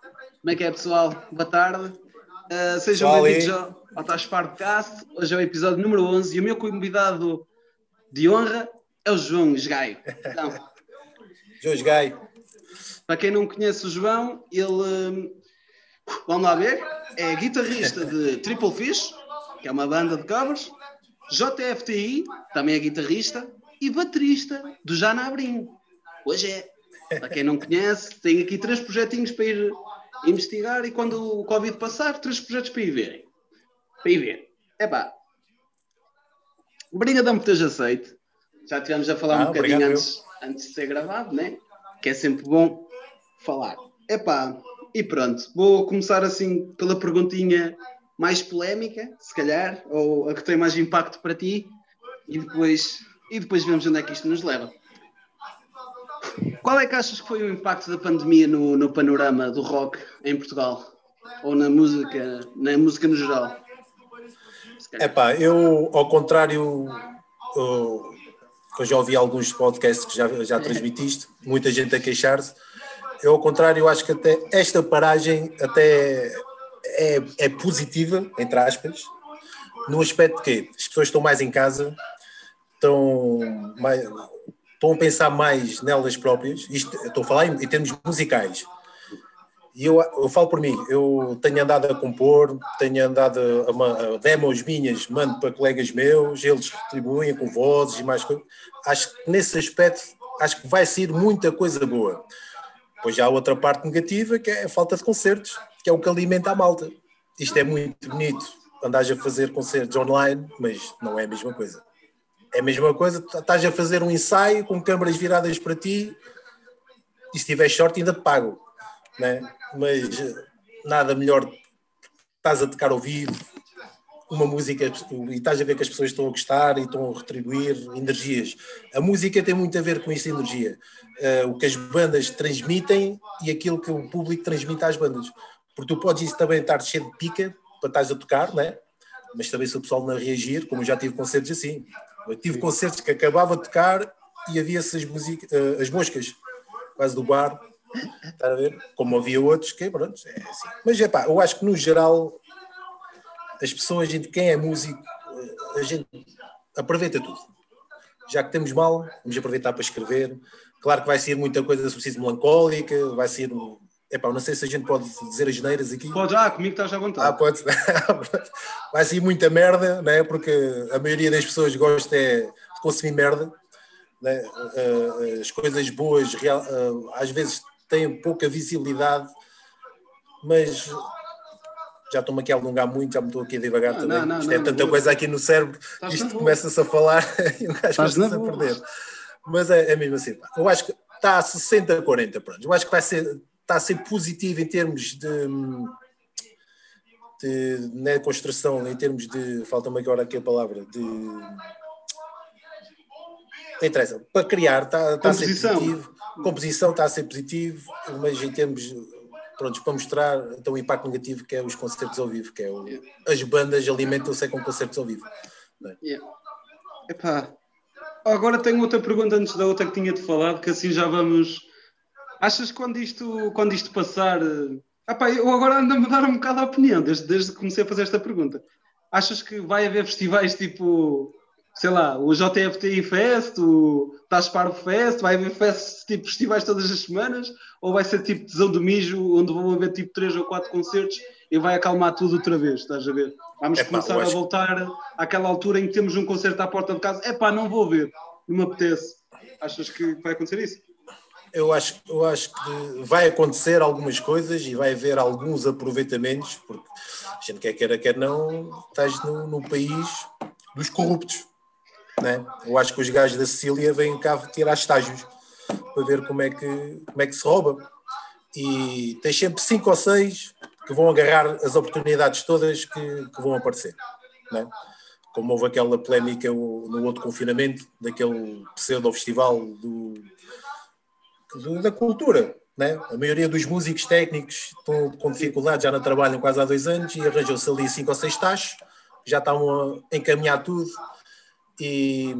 Como é que é, pessoal? Boa tarde. Uh, sejam bem-vindos ao, ao Podcast. Hoje é o episódio número 11 e o meu convidado de honra é o João Esgaio. Então, João Esgaio. Para quem não conhece o João, ele, vamos lá ver, é guitarrista de Triple Fish, que é uma banda de covers, JFTI, também é guitarrista, e baterista do Jana Abrinho. Hoje é. Para quem não conhece, tem aqui três projetinhos para ir investigar e quando o Covid passar, três projetos para ir verem. Para ir ver. É pá. Obrigadão por teres aceito. Já tivemos a falar ah, um bocadinho antes, antes de ser gravado, né? Que é sempre bom falar. É pá. E pronto. Vou começar assim pela perguntinha mais polémica, se calhar, ou a que tem mais impacto para ti, e depois, e depois vemos onde é que isto nos leva. Qual é que achas que foi o impacto da pandemia no, no panorama do rock em Portugal? Ou na música, na música no geral? É pá, eu, ao contrário, eu, eu, já ouvi alguns podcasts que já, já transmitiste, muita gente a queixar-se. Eu, ao contrário, acho que até esta paragem até é, é positiva, entre aspas, no aspecto que as pessoas estão mais em casa, estão mais, estão a pensar mais nelas próprias, isto, estou a falar em, em termos musicais, e eu, eu falo por mim, eu tenho andado a compor, tenho andado a, a demos minhas, mando para colegas meus, eles retribuem com vozes e mais coisas. Acho que nesse aspecto, acho que vai ser muita coisa boa. Pois já há outra parte negativa, que é a falta de concertos, que é o que alimenta a malta. Isto é muito bonito, andares a fazer concertos online, mas não é a mesma coisa. É a mesma coisa, estás a fazer um ensaio com câmaras viradas para ti e se tiver short ainda te pago, né? mas nada melhor, estás a tocar ao vivo, uma música e estás a ver que as pessoas estão a gostar e estão a retribuir energias. A música tem muito a ver com essa energia, uh, o que as bandas transmitem e aquilo que o público transmite às bandas. Porque tu podes também estar cheio de pica para estás a tocar, né? mas também se o pessoal não reagir, como já tive concertos assim, eu tive concertos que acabava de tocar e havia-se as, uh, as moscas quase do bar, está a ver? Como havia outros que, pronto, é assim. Mas é pá, eu acho que no geral as pessoas, a gente, quem é músico, eh, a gente aproveita tudo. Já que temos mal, vamos aproveitar para escrever. Claro que vai ser muita coisa, preciso, melancólica, vai ser Epá, não sei se a gente pode dizer as geneiras aqui. Pode, ah, comigo estás à vontade. Ah, pode. Vai ser muita merda, né? porque a maioria das pessoas gosta é de consumir merda. Né? Eh, as coisas boas real, eh, às vezes têm pouca visibilidade, mas já estou-me aqui a alongar muito, já me estou aqui a devagar não, também. Não, não, Isto é tanta coisa aqui no cérebro, Estás isto começa-se a falar e o gajo começa a perder. Mas é, é mesmo assim. Eu acho que está a 60 40, pronto. Eu acho que vai ser está a ser positivo em termos de, de na construção, em termos de, falta-me agora aqui a palavra, de não interessa, para criar está, está a ser positivo, composição está a ser positivo, mas em termos pronto, para mostrar então, o impacto negativo que é os concertos ao vivo, que é o, yeah. as bandas alimentam-se com concertos ao vivo. É? Yeah. Epá. Agora tenho outra pergunta antes da outra que tinha-te falado, que assim já vamos Achas que quando isto, quando isto passar. Ah eu agora ando a mudar um bocado a opinião, desde, desde que comecei a fazer esta pergunta. Achas que vai haver festivais tipo, sei lá, o JFTI Fest, o Tasparvo Fest, vai haver fest, tipo, festivais todas as semanas? Ou vai ser tipo Tesão do Mijo, onde vão haver tipo três ou quatro concertos e vai acalmar tudo outra vez, estás a ver? Vamos começar a voltar àquela altura em que temos um concerto à porta de casa. É pá, não vou ver, não me apetece. Achas que vai acontecer isso? Eu acho, eu acho que vai acontecer algumas coisas e vai haver alguns aproveitamentos, porque a gente quer queira, quer não, estás no, no país dos corruptos. Né? Eu acho que os gajos da Sicília vêm cá tirar estágios para ver como é que, como é que se rouba. E tens sempre cinco ou seis que vão agarrar as oportunidades todas que, que vão aparecer. Né? Como houve aquela polémica no outro confinamento, daquele pseudo-festival do da cultura. Né? A maioria dos músicos técnicos estão com dificuldade, já não trabalham quase há dois anos e arranjam-se ali cinco ou seis taxos, já estão a encaminhar tudo E,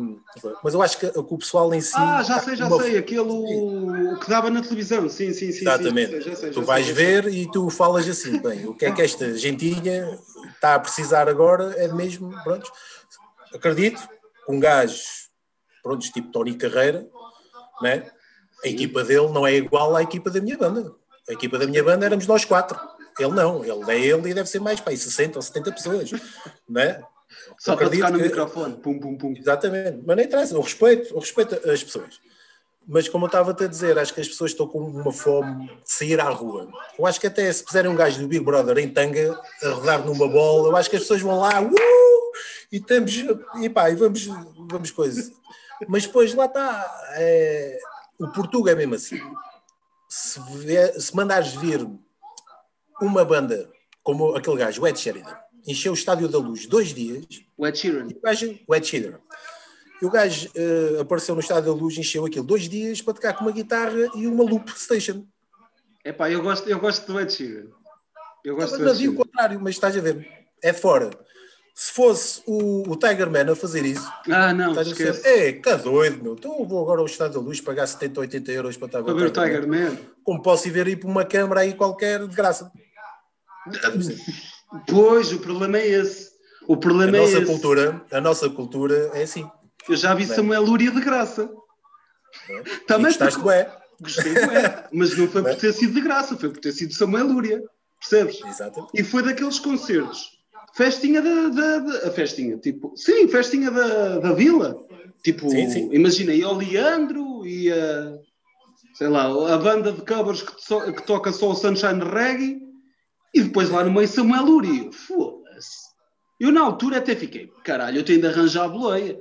mas eu acho que, o pessoal em si. Ah, já sei, já uma... sei, aquele que dava na televisão, sim, sim, sim. Exatamente. Sim, já sei, já tu vais ver e tu falas assim, bem, o que é que esta gentinha está a precisar agora é mesmo, pronto, acredito, um gajo, pronto, tipo Tony Carreira, né? A equipa dele não é igual à equipa da minha banda. A equipa da minha banda éramos nós quatro. Ele não, ele é ele e deve ser mais, pá, 60 ou 70 pessoas, né? Só para tocar no que... microfone, pum, pum, pum. Exatamente, mas nem interessa, eu respeito, eu respeito as pessoas. Mas como eu estava-te a dizer, acho que as pessoas estão com uma fome de sair à rua. Eu acho que até se puserem um gajo do Big Brother em tanga a rodar numa bola, eu acho que as pessoas vão lá, uh! e estamos, e pá, e vamos, vamos coisas. Mas depois lá está, é, o Portugal é mesmo assim. Se, se mandares vir uma banda como aquele gajo, o Ed Sheridan, encheu o Estádio da Luz dois dias. O Ed Sheeran. O, gajo, o Ed Sheeran. E o gajo uh, apareceu no Estádio da Luz, encheu aquilo dois dias para tocar com uma guitarra e uma loop station. Epá, eu gosto, eu gosto do Ed Sheeran. Eu gosto não, do Ed Sheeran. o contrário, mas estás a ver, é fora. Se fosse o, o Tiger Man a fazer isso, ah, não, esquece. é, cá doido, meu. Então eu vou agora ao Estado da Luz pagar 70, 80 euros para estar a ver o Tiger, Tiger Man. Man. Como posso ir ver aí para uma câmara aí qualquer de graça. Pois, o problema é esse. O problema a é nossa esse. Cultura, a nossa cultura é assim. Eu já vi é? Samuel Lúria de graça. É? Também gostaste porque... é. Gostei do é, mas não foi por ter sido de graça, foi por ter sido Samuel Lúria. Percebes? Exato. E foi daqueles concertos. Festinha da, da, da, A festinha, tipo. Sim, festinha da, da vila. Tipo, sim, sim. imagina, e o Leandro e a. Sei lá, a banda de covers que, to, que toca só o Sunshine Reggae e depois lá no meio Samuel Uri. Foda-se. Eu na altura até fiquei, caralho, eu tenho de arranjar a boleia.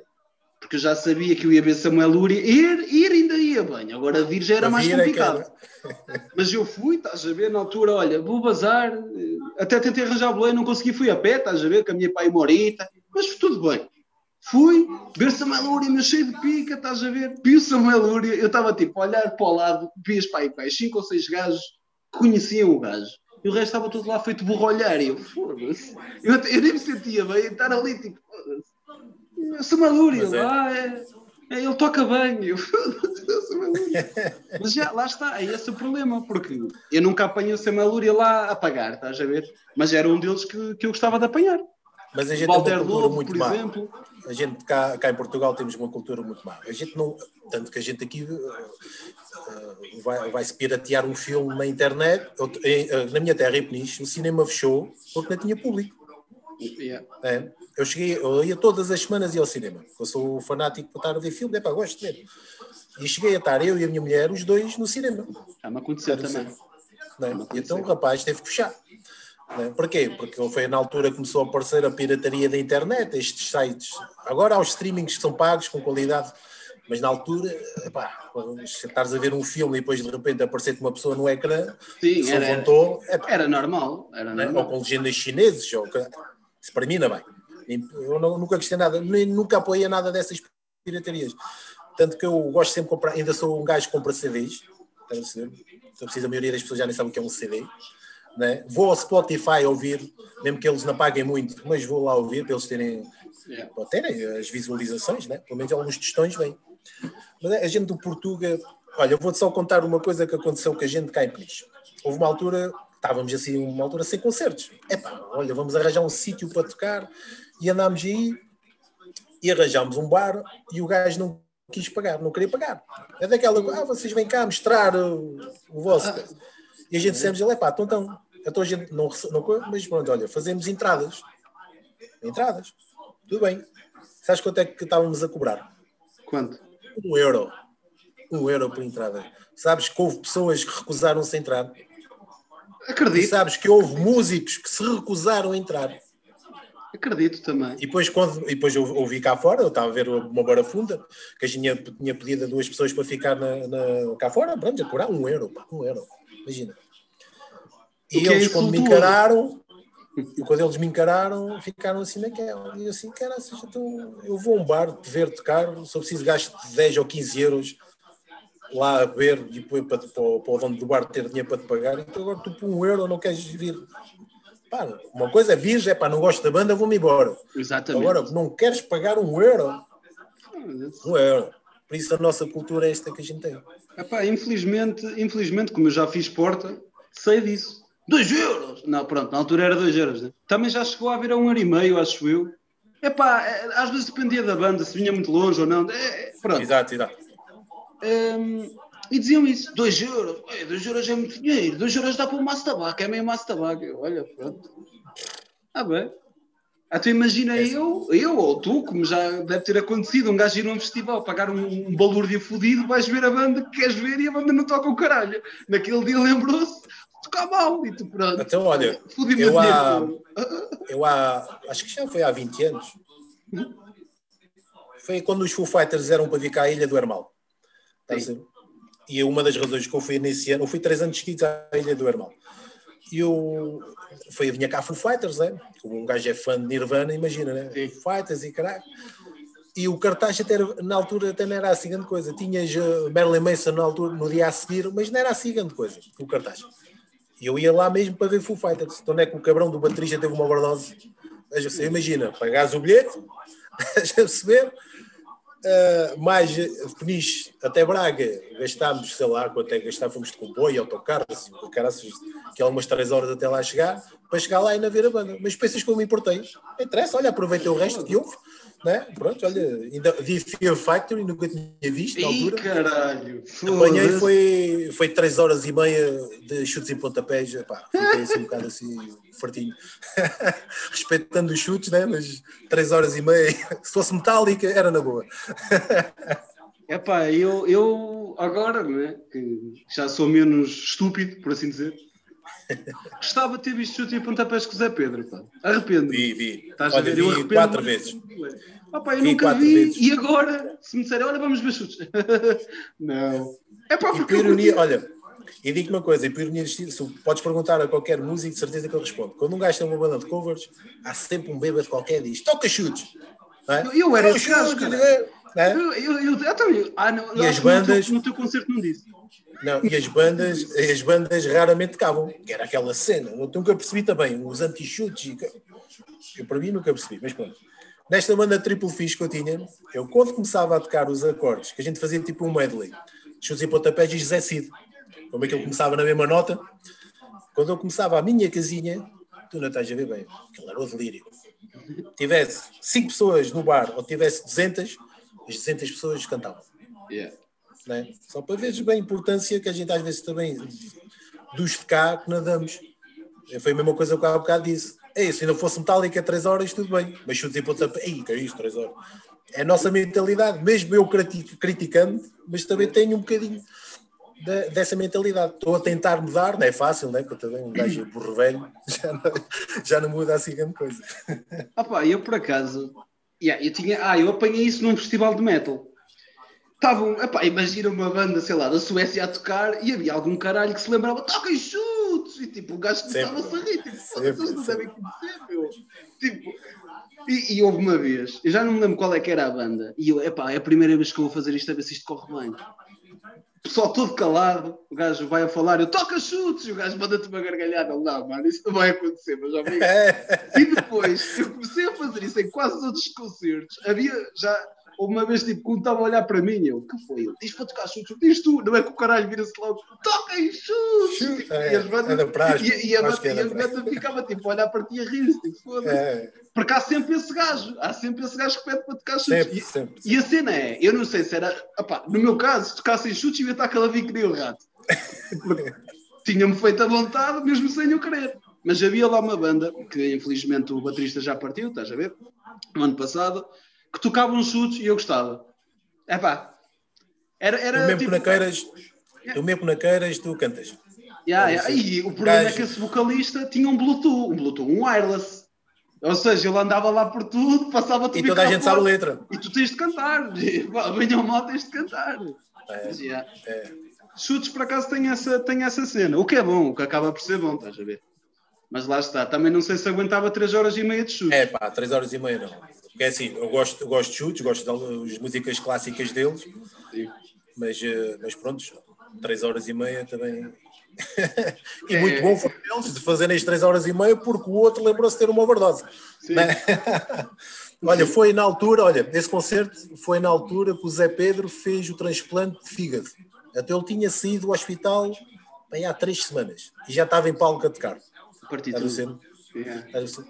Porque eu já sabia que eu ia ver Samuel Uri. Ir, ir ia bem. Agora vir já era mais é complicado. Mas eu fui, estás a ver, na altura, olha, vou bazar. Até tentei arranjar boleia, não consegui, fui a pé, estás a ver, com a minha pai uma Mas tudo bem. Fui ver Samuel Uri, meu cheio de pica, estás a ver? Vi o Samuel Uri, eu estava tipo a olhar para o lado, vi as pai, pai, cinco ou seis gajos que conheciam o gajo e o resto estava tudo lá feito burro olhar. E eu, foda-se. Eu, eu, nem me sentia bem estar ali, tipo, foda-se. Sou malúrio, lá é. É. Ele toca bem, eu, Mas já, lá está, é esse o problema, porque eu nunca apanhei o Samalúria lá a pagar, estás a ver? Mas era um deles que, que eu gostava de apanhar. Mas a gente Walter tem uma cultura Lobo, muito má. Exemplo. A gente cá, cá em Portugal temos uma cultura muito má. A gente não, tanto que a gente aqui uh, vai, vai se piratear um filme na internet. Eu, uh, na minha terra, em Peniche, o cinema fechou porque não tinha público. Yeah. É, eu cheguei, eu ia todas as semanas ir ao cinema. Eu sou fanático para estar a ver filme, é para gosto de ver. E cheguei a estar eu e a minha mulher, os dois, no cinema. Já me aconteceu também. É? então o rapaz teve que fechar. Né? Porquê? Porque foi na altura que começou a aparecer a pirataria da internet, estes sites. Agora há os streamings que são pagos com qualidade, mas na altura, epá, estares a ver um filme e depois de repente aparecer uma pessoa no ecrã, Sim, era, levantou, era normal. Era né? normal. Ou com legendas chineses, ou, isso para mim não bem. Eu nunca gostei nada, nem, nunca apoiei nada dessas piratarias. Tanto que eu gosto sempre de comprar, ainda sou um gajo que compra CDs, então, preciso, a maioria das pessoas já nem sabe o que é um CD. Né? Vou ao Spotify ouvir, mesmo que eles não paguem muito, mas vou lá ouvir para eles terem, para terem as visualizações, né? pelo menos alguns testões bem. Mas a gente do Portugal, olha, eu vou-te só contar uma coisa que aconteceu com a gente cá em Peniche. Houve uma altura, estávamos assim, uma altura sem concertos. Epá, olha, vamos arranjar um sítio para tocar e andámos aí e arranjámos um bar e o gajo não quis pagar, não queria pagar. É daquela, ah, vocês vêm cá mostrar o, o vosso. E a gente dissemos, ele é pá, então, então então a gente não, não mas pronto, olha, fazemos entradas. Entradas. Tudo bem. Sabes quanto é que estávamos a cobrar? Quanto? Um euro. Um euro por entrada. Sabes que houve pessoas que recusaram-se a entrar. Acredito. E sabes que houve músicos que se recusaram a entrar. Acredito também. E depois, quando, e depois eu ouvi cá fora, eu estava a ver uma bora funda, que a gente tinha, tinha pedido a duas pessoas para ficar na, na cá fora, pronto, a cobrar um euro, pá, um euro. Imagina. E eles, é quando me encararam, e quando eles me encararam, ficaram assim naquela. E eu assim, cara, então, eu vou a um bar ver tocar, só preciso gasto 10 ou 15 euros lá a beber e depois para, para, para o dono do bar ter dinheiro para te pagar, então agora tu por um euro não queres vir. Pá, uma coisa é vir, é pá, não gosto da banda, vou-me embora. Exatamente. Agora, não queres pagar um euro? Um euro. Por isso a nossa cultura é esta que a gente tem. Epá, infelizmente, infelizmente, como eu já fiz porta, sei disso. 2 euros! Não, pronto, na altura era 2 euros, né? Também já chegou a haver a um ano e meio, acho eu. Epá, é, às vezes dependia da banda, se vinha muito longe ou não. É, pronto. Exato, exato. Um, e diziam isso, 2 euros, 2 euros é muito dinheiro, 2 euros dá para um maço de tabaco, é meio maço de tabaco. Olha, pronto. Ah, bem. Ah, tu imagina é. eu, eu ou tu, como já deve ter acontecido, um gajo ir num festival, pagar um, um balúrdio fodido, vais ver a banda que queres ver e a banda não toca o caralho. Naquele dia lembrou-se tocar mal e tu pronto. Então, olha, eu há, eu há, acho que já foi há 20 anos, foi quando os Foo Fighters eram para vir cá à Ilha do Hermal. E uma das razões que eu fui nesse ano, eu fui três anos seguidos à Ilha do Hermal. E eu foi, vinha cá Foo Fighters, né? Um gajo é fã de Nirvana, imagina, né? Sim. Foo Fighters e caralho. E o cartaz até na altura até não era assim grande coisa. Tinhas uh, Marilyn Manson na altura, no dia a seguir, mas não era assim grande coisa, o cartaz. E eu ia lá mesmo para ver Foo Fighters. Então não é que o cabrão do baterista teve uma overdose. Você imagina, pagares o bilhete, a perceber, Uh, mais Peniche até Braga gastámos, sei lá, quanto é que gastávamos de comboio, autocarro, assim, caraças, que é umas 3 horas até lá chegar, para chegar lá e ainda ver a banda. Mas pensas que eu me importei? Não interessa, olha, aproveitei o resto que houve né? Pronto, olha, ainda vi Fear Factory, nunca tinha visto na altura. Ih, caralho! Apanhei, foi, foi 3 horas e meia de chutes e pontapés, pá, fiquei assim um bocado assim, fartinho. Respeitando os chutes, né? Mas 3 horas e meia, se fosse metálica, era na boa. Epá, eu, eu agora, né, que já sou menos estúpido, por assim dizer, Gostava de ter visto chute e pontapés com o Zé Pedro, pá. Arrependo. Vi, vi. Estás olha, a ver? Vi eu arrependo quatro vezes. Ah, pá, eu vi nunca vi. Vezes. E agora, se me disserem, olha, vamos ver chutes. não. É pá, porque. Ironia, olha, e digo uma coisa, e por ironia de se podes perguntar a qualquer músico, de certeza que ele responde. Quando um gajo tem uma banda de covers, há sempre um bêbado qualquer que diz: toca chutes. É? Eu, eu era esse gajo, cara. É? Eu, eu, eu, eu, também. Ah, não, e as bandas. No teu, no teu concerto não disse. Não, e as bandas, as bandas raramente cavam, que era aquela cena. Eu nunca percebi também, os anti-chutes. Eu para mim nunca percebi, mas pronto. Nesta banda triple fixe que eu tinha, eu quando começava a tocar os acordes, que a gente fazia tipo um medley, chutes e pontapés e José Cid, como é que ele começava na mesma nota, quando eu começava a minha casinha, tu não estás a ver bem, aquilo era o delírio. Tivesse 5 pessoas no bar ou tivesse 200, as 200 pessoas cantavam. Yeah. Né? Só para veres bem a importância que a gente às vezes também dos de cá que nadamos. Foi a mesma coisa que há bocado disse. É, se ainda fosse metálica 3 horas, tudo bem. Mas chutes e pontapé, ei, que é isso, 3 horas. É a nossa mentalidade, mesmo eu criticando, mas também tenho um bocadinho de, dessa mentalidade. Estou a tentar mudar, não é fácil, né? Porque eu também um gajo burro velho, já não, já não muda assim grande coisa. Ah pá, eu por acaso, yeah, eu tinha, ah, eu apanhei isso num festival de metal estavam, epá, imagina uma banda, sei lá, da Suécia a tocar e havia algum caralho que se lembrava, toquem chutes! E tipo, o gajo começava a rir, tipo, vocês não devem conhecer, meu. Tipo, e, e, houve uma vez, eu já não me lembro qual é que era a banda, e eu, epá, é a primeira vez que eu vou fazer isto, a ver se isto corre bem. O pessoal todo calado, o gajo vai a falar, eu toca chutes, e o gajo manda-te uma gargalhada. Não, mano, isso não vai acontecer, mas já vi. e depois, eu comecei a fazer isso em quase todos os concertos. Havia já uma vez, tipo, quando estava a olhar para mim, eu, que foi? Ele diz para tocar chutes, diz tu, não é que o caralho vira-se logo, toquem chutes! Tipo, é, e as bandas, é e, e, a, é e a banda ficava tipo a olhar para ti e a rir-se, tipo, foda-se. É. Porque há sempre esse gajo, há sempre esse gajo que pede para tocar chutes. Sempre, e, sempre, e a cena é, eu não sei se era, opá, no meu caso, se tocassem chutes, ia estar aquela vir que nem o rato. Tinha-me feito a vontade, mesmo sem o querer. Mas havia lá uma banda, que infelizmente o baterista já partiu, estás a ver? No ano passado, que tocavam chutes e eu gostava. É pá. Era, era, tu mesmo tipo, na queiras, tu mesmo tu cantas. Yeah, yeah. E o problema Gajo. é que esse vocalista tinha um Bluetooth, um Bluetooth, um wireless. Ou seja, ele andava lá por tudo, passava E toda a gente sabe a letra. E tu tens de cantar. Venha ao mal, tens de cantar. É, Mas, yeah. é. Chutes, por acaso, tem essa, tem essa cena. O que é bom, o que acaba por ser bom, estás a ver? Mas lá está. Também não sei se aguentava 3 horas e meia de chutes. É pá, 3 horas e meia não. É assim, eu gosto, eu gosto de chutes, gosto das músicas clássicas deles, mas, eh, mas pronto, três horas e meia também e é. muito bom foi eles de fazerem as 3 horas e meia porque o outro lembrou-se de ter uma overdose. Né? olha, foi na altura, olha, esse concerto foi na altura que o Zé Pedro fez o transplante de fígado. Até ele tinha saído do hospital bem, há três semanas e já estava em palco a tocar. Partido.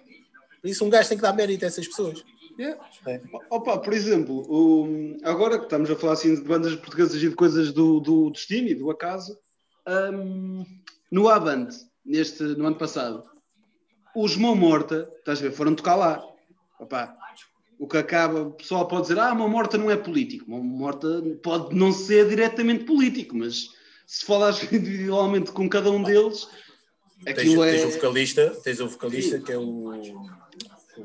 Por isso um gajo tem que dar mérito a essas pessoas. Yeah. É. Opa, por exemplo, o, agora que estamos a falar assim de bandas portuguesas e de coisas do, do destino e do acaso, um, no Avant, neste, no ano passado, os Mão Morta, estás a ver, foram tocar lá. Opa, o que acaba, o pessoal pode dizer, ah, Mão Morta não é político. Mão Morta pode não ser diretamente político, mas se falares individualmente com cada um deles, aquilo tens, é... Tens o vocalista, tens o vocalista que é o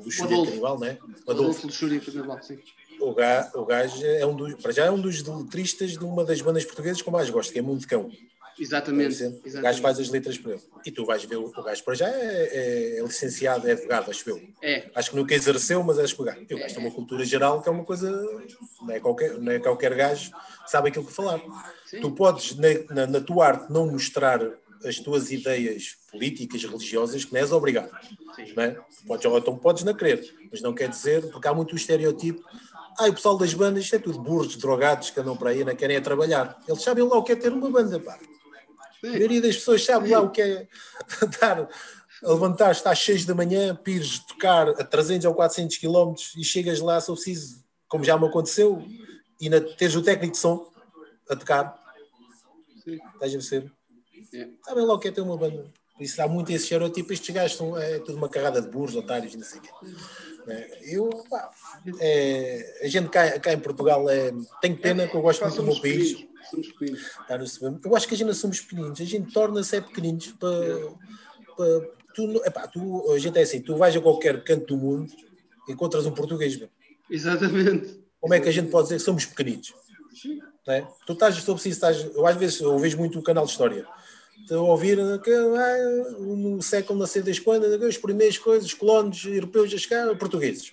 Luxúria Canibal, não é? O Adolfo Luxúria Canibal, sim. O gajo, o gajo é um dos, para já é um dos letristas de uma das bandas portuguesas que eu mais gosto, que é Mundo Cão. Exatamente, exatamente. O gajo faz as letras para ele. E tu vais ver, o, gajo para já é, é, é, licenciado, é advogado, acho eu. É. Acho que nunca exerceu, mas acho que o gajo. O gajo tem uma cultura geral que é uma coisa. Não é qualquer, não é qualquer gajo sabe aquilo que falar. Sim. Tu podes, na, na, na tua arte, não mostrar as tuas ideias políticas, religiosas, que não és obrigado. Não é? podes, ou então podes não querer, mas não quer dizer, porque há muito o estereotipo. Ah, o pessoal das bandas, isto é tudo burros, drogados, que andam para aí, não querem é trabalhar. Eles sabem lá o que é ter uma banda, pá. A maioria das pessoas sabe lá o que é estar, a levantar, estar às 6 da manhã, pires tocar a 300 ou 400 km e chegas lá, só preciso, como já me aconteceu, e na, teres o técnico de som a tocar. Sim. Estás a perceber? É. Sabem lá o que é ter uma banda. Isso há muito esse estereotipo. Estes gajos são é, tudo uma carrada de burros, otários, não sei o quê. É, eu, pá, é, a gente cá, cá em Portugal é, tem pena que eu gosto muito do meu país. Eu acho que a gente somos pequeninos. A gente torna-se é pequeninos para. para tu, epá, tu, a gente é assim: tu vais a qualquer canto do mundo encontras um português. Exatamente. Como é que a gente pode dizer que somos pequeninos? Não é? Tu estás, estou preciso, estás, eu às vezes eu vejo muito o canal de história a ouvir que, ah, no século não sei das quando, as primeiras coisas, os colonos europeus a chegar, portugueses.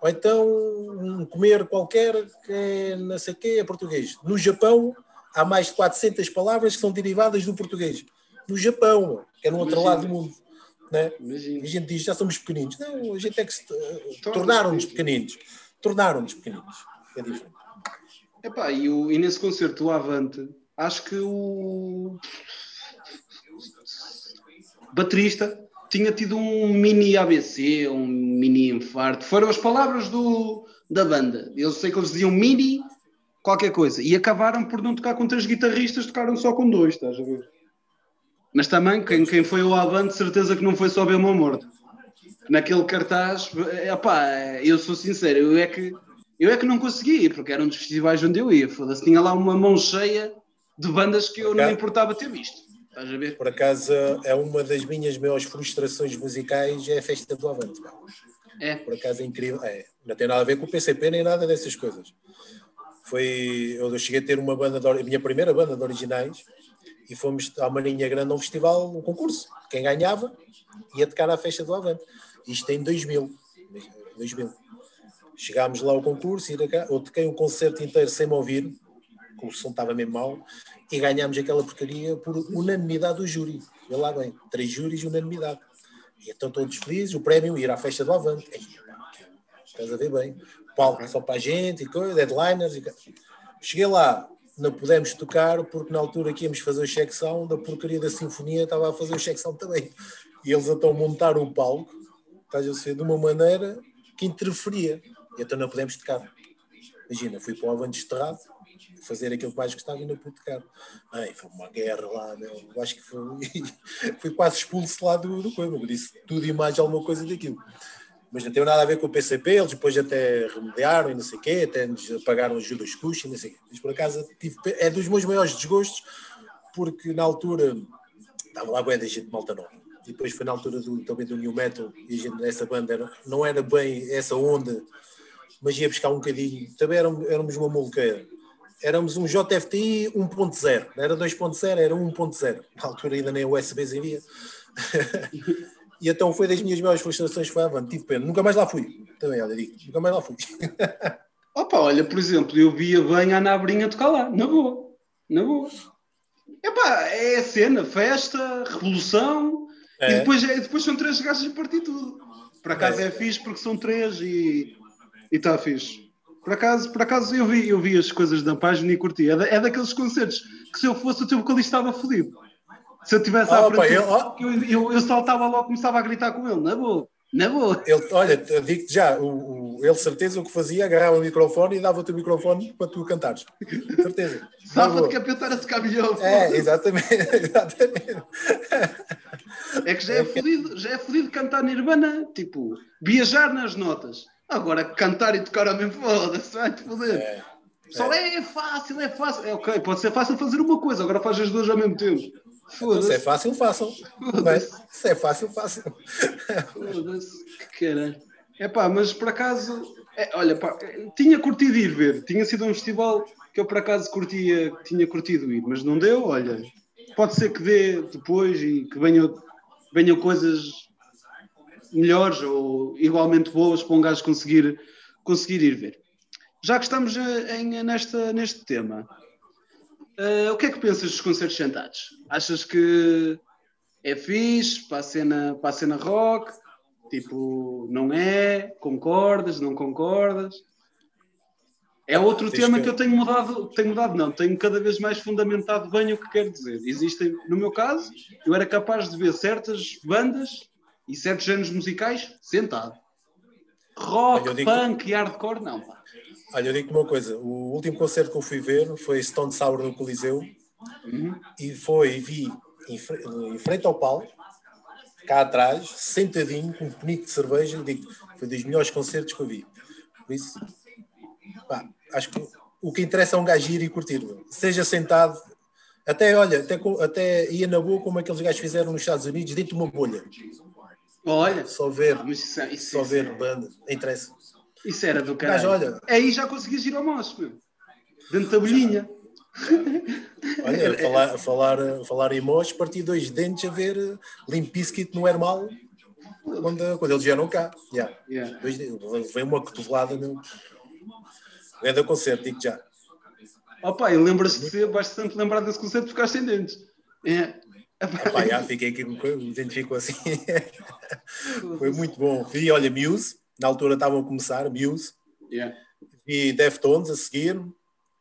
Ou então um comer qualquer que é não sei o quê, é português. No Japão há mais de 400 palavras que são derivadas do português. No Japão, que é no outro lado do mundo. Né? A gente diz, já somos pequeninos. Não, a gente é que se, tornaram-nos pequeninos. Tornaram-nos pequeninos. É diferente. Epá, e, o, e nesse concerto, o Avante, acho que o baterista, tinha tido um mini ABC, um mini infarto. Foram as palavras do, da banda. Eu sei que eles diziam mini qualquer coisa. E acabaram por não tocar com três guitarristas, tocaram só com dois, estás a ver? Mas também, quem, quem foi o Avante, certeza que não foi só bem uma morte. Naquele cartaz, opá, eu sou sincero, eu é que eu é que não consegui, porque era um dos festivais onde eu ia. Foda-se, tinha lá uma mão cheia de bandas que eu não importava ter visto. Estás a ver? Por acaso é uma das minhas maiores frustrações musicais é a festa do Avante. É. Por acaso é incrível. É, não tem nada a ver com o PCP nem nada dessas coisas. Foi, eu cheguei a ter uma banda, de, a minha primeira banda de originais e fomos à Marinha Grande a um festival, um concurso. Quem ganhava ia tocar à festa do Avante. Isto em 2000. 2000. Chegámos lá ao concurso, eu toquei um concerto inteiro sem me ouvir, o som estava mesmo mal, e ganhámos aquela porcaria por unanimidade do júri. Vê lá bem, três júris e unanimidade. E então todos felizes, o prémio ir à festa do Avante. estás a ver bem. Palco só para a gente e coisa, deadliners. E... Cheguei lá, não pudemos tocar porque na altura que íamos fazer o check sound, a porcaria da sinfonia estava a fazer o check sound também. E eles então montaram o palco, estás a ver, de uma maneira que interferia. E então não pudemos tocar. Imagina, fui para o Avante esterrado, fazer aquilo que mais gostava e não pude tocar. Ai, foi uma guerra lá, meu. acho que foi, fui quase expulso lá do, do coisa, disse tudo e mais alguma coisa daquilo. Mas não tem nada a ver com o PCP, eles depois até remediaram e não sei o quê, até nos pagaram ajuda aos custos e não sei o quê. Mas por acaso tive, é dos meus maiores desgostos, porque na altura estava lá bem da gente malta nova. E depois foi na altura do, também do New Metal, e a gente, essa banda era, não era bem essa onda, mas ia buscar um bocadinho. Também éramos, éramos uma molqueira éramos um JFTI 1.0, não era 2.0, era 1.0. Na altura ainda nem USBs havia. e então foi das minhas maiores frustrações, foi avante, tive pena. Nunca mais lá fui. Também, olha, digo, nunca mais lá fui. Opa, olha, por exemplo, eu via bem a Ana Abrinha tocar lá, na boa, na boa. Epá, é a cena, festa, revolução, é. e depois, é, depois são três gajos a partir tudo. Por acaso é, é fixe porque são três e está fixe. Por acaso, por acaso eu, vi, eu vi as coisas da página e curti. É, da, é daqueles concertos que se eu fosse o teu vocalista estava fodido. Se eu tivesse à frente, eu, eu, eu, eu saltava logo, começava a gritar com ele, na boa. Na boa. Ele, olha, digo-te já, o, o, ele certeza o que fazia, agarrava o microfone e dava-te o microfone para tu cantares. Certeza. Dava-te capetar a tocar milhão. É, exatamente, exatamente. É que já é fodido, já é fodido cantar Nirvana, tipo, viajar nas notas. Agora, cantar e tocar ao mesmo, foda-se, vai-te foder. É, Só é. é fácil, é fácil. É ok, pode ser fácil fazer uma coisa, agora faz as duas ao mesmo tempo. Então, se é fácil, façam. Se é fácil, façam. Foda-se, que caralho. É pá, mas por acaso, é, olha, pá, tinha curtido ir ver. Tinha sido um festival que eu por acaso curtia, tinha curtido ir, mas não deu. Olha, pode ser que dê depois e que venham, venham coisas melhores ou igualmente boas para um gajo conseguir, conseguir ir ver. Já que estamos em, nesta, neste tema, Uh, o que é que pensas dos concertos sentados? Achas que é fixe para a cena, para a cena rock? Tipo, não é? Concordas? Não concordas? É outro tema que... que eu tenho mudado, tenho mudado, não, tenho cada vez mais fundamentado bem o que quero dizer. Existem, no meu caso, eu era capaz de ver certas bandas e certos géneros musicais sentado. Rock, digo... punk e hardcore, não, pá. Olha, eu digo-te uma coisa: o último concerto que eu fui ver foi Stone Sour no Coliseu uhum. e foi, vi em, em, frente ao palco, cá atrás, sentadinho, com um penico de cerveja, e digo foi dos melhores concertos que eu vi. Por isso, pá, acho que o que interessa é um gajo ir e curtir, seja sentado. Até, olha, até, até ia na boa como aqueles gajos fizeram nos Estados Unidos, dentro de uma bolha. Olha, só ver, isso, isso, só ver é... banda, interessa. Isso era do caralho. Mas olha. Aí já conseguias ir ao moço, meu. Dentro da bolhinha. Olha, falar, falar, falar em moço, parti dois dentes a ver Limp Bizkit no Hermal quando, quando eles vieram cá. Yeah. Yeah. Dois, vem uma cotovelada, meu. Grande concerto, digo já. Opa, oh, lembras-te bastante lembrado desse concerto porque ficaste em dentes. É. Opa, já, fiquei aqui, me identifico assim. Foi muito bom. Vi, olha, Muse, na altura estavam a começar, Muse, yeah. vi Deftones a seguir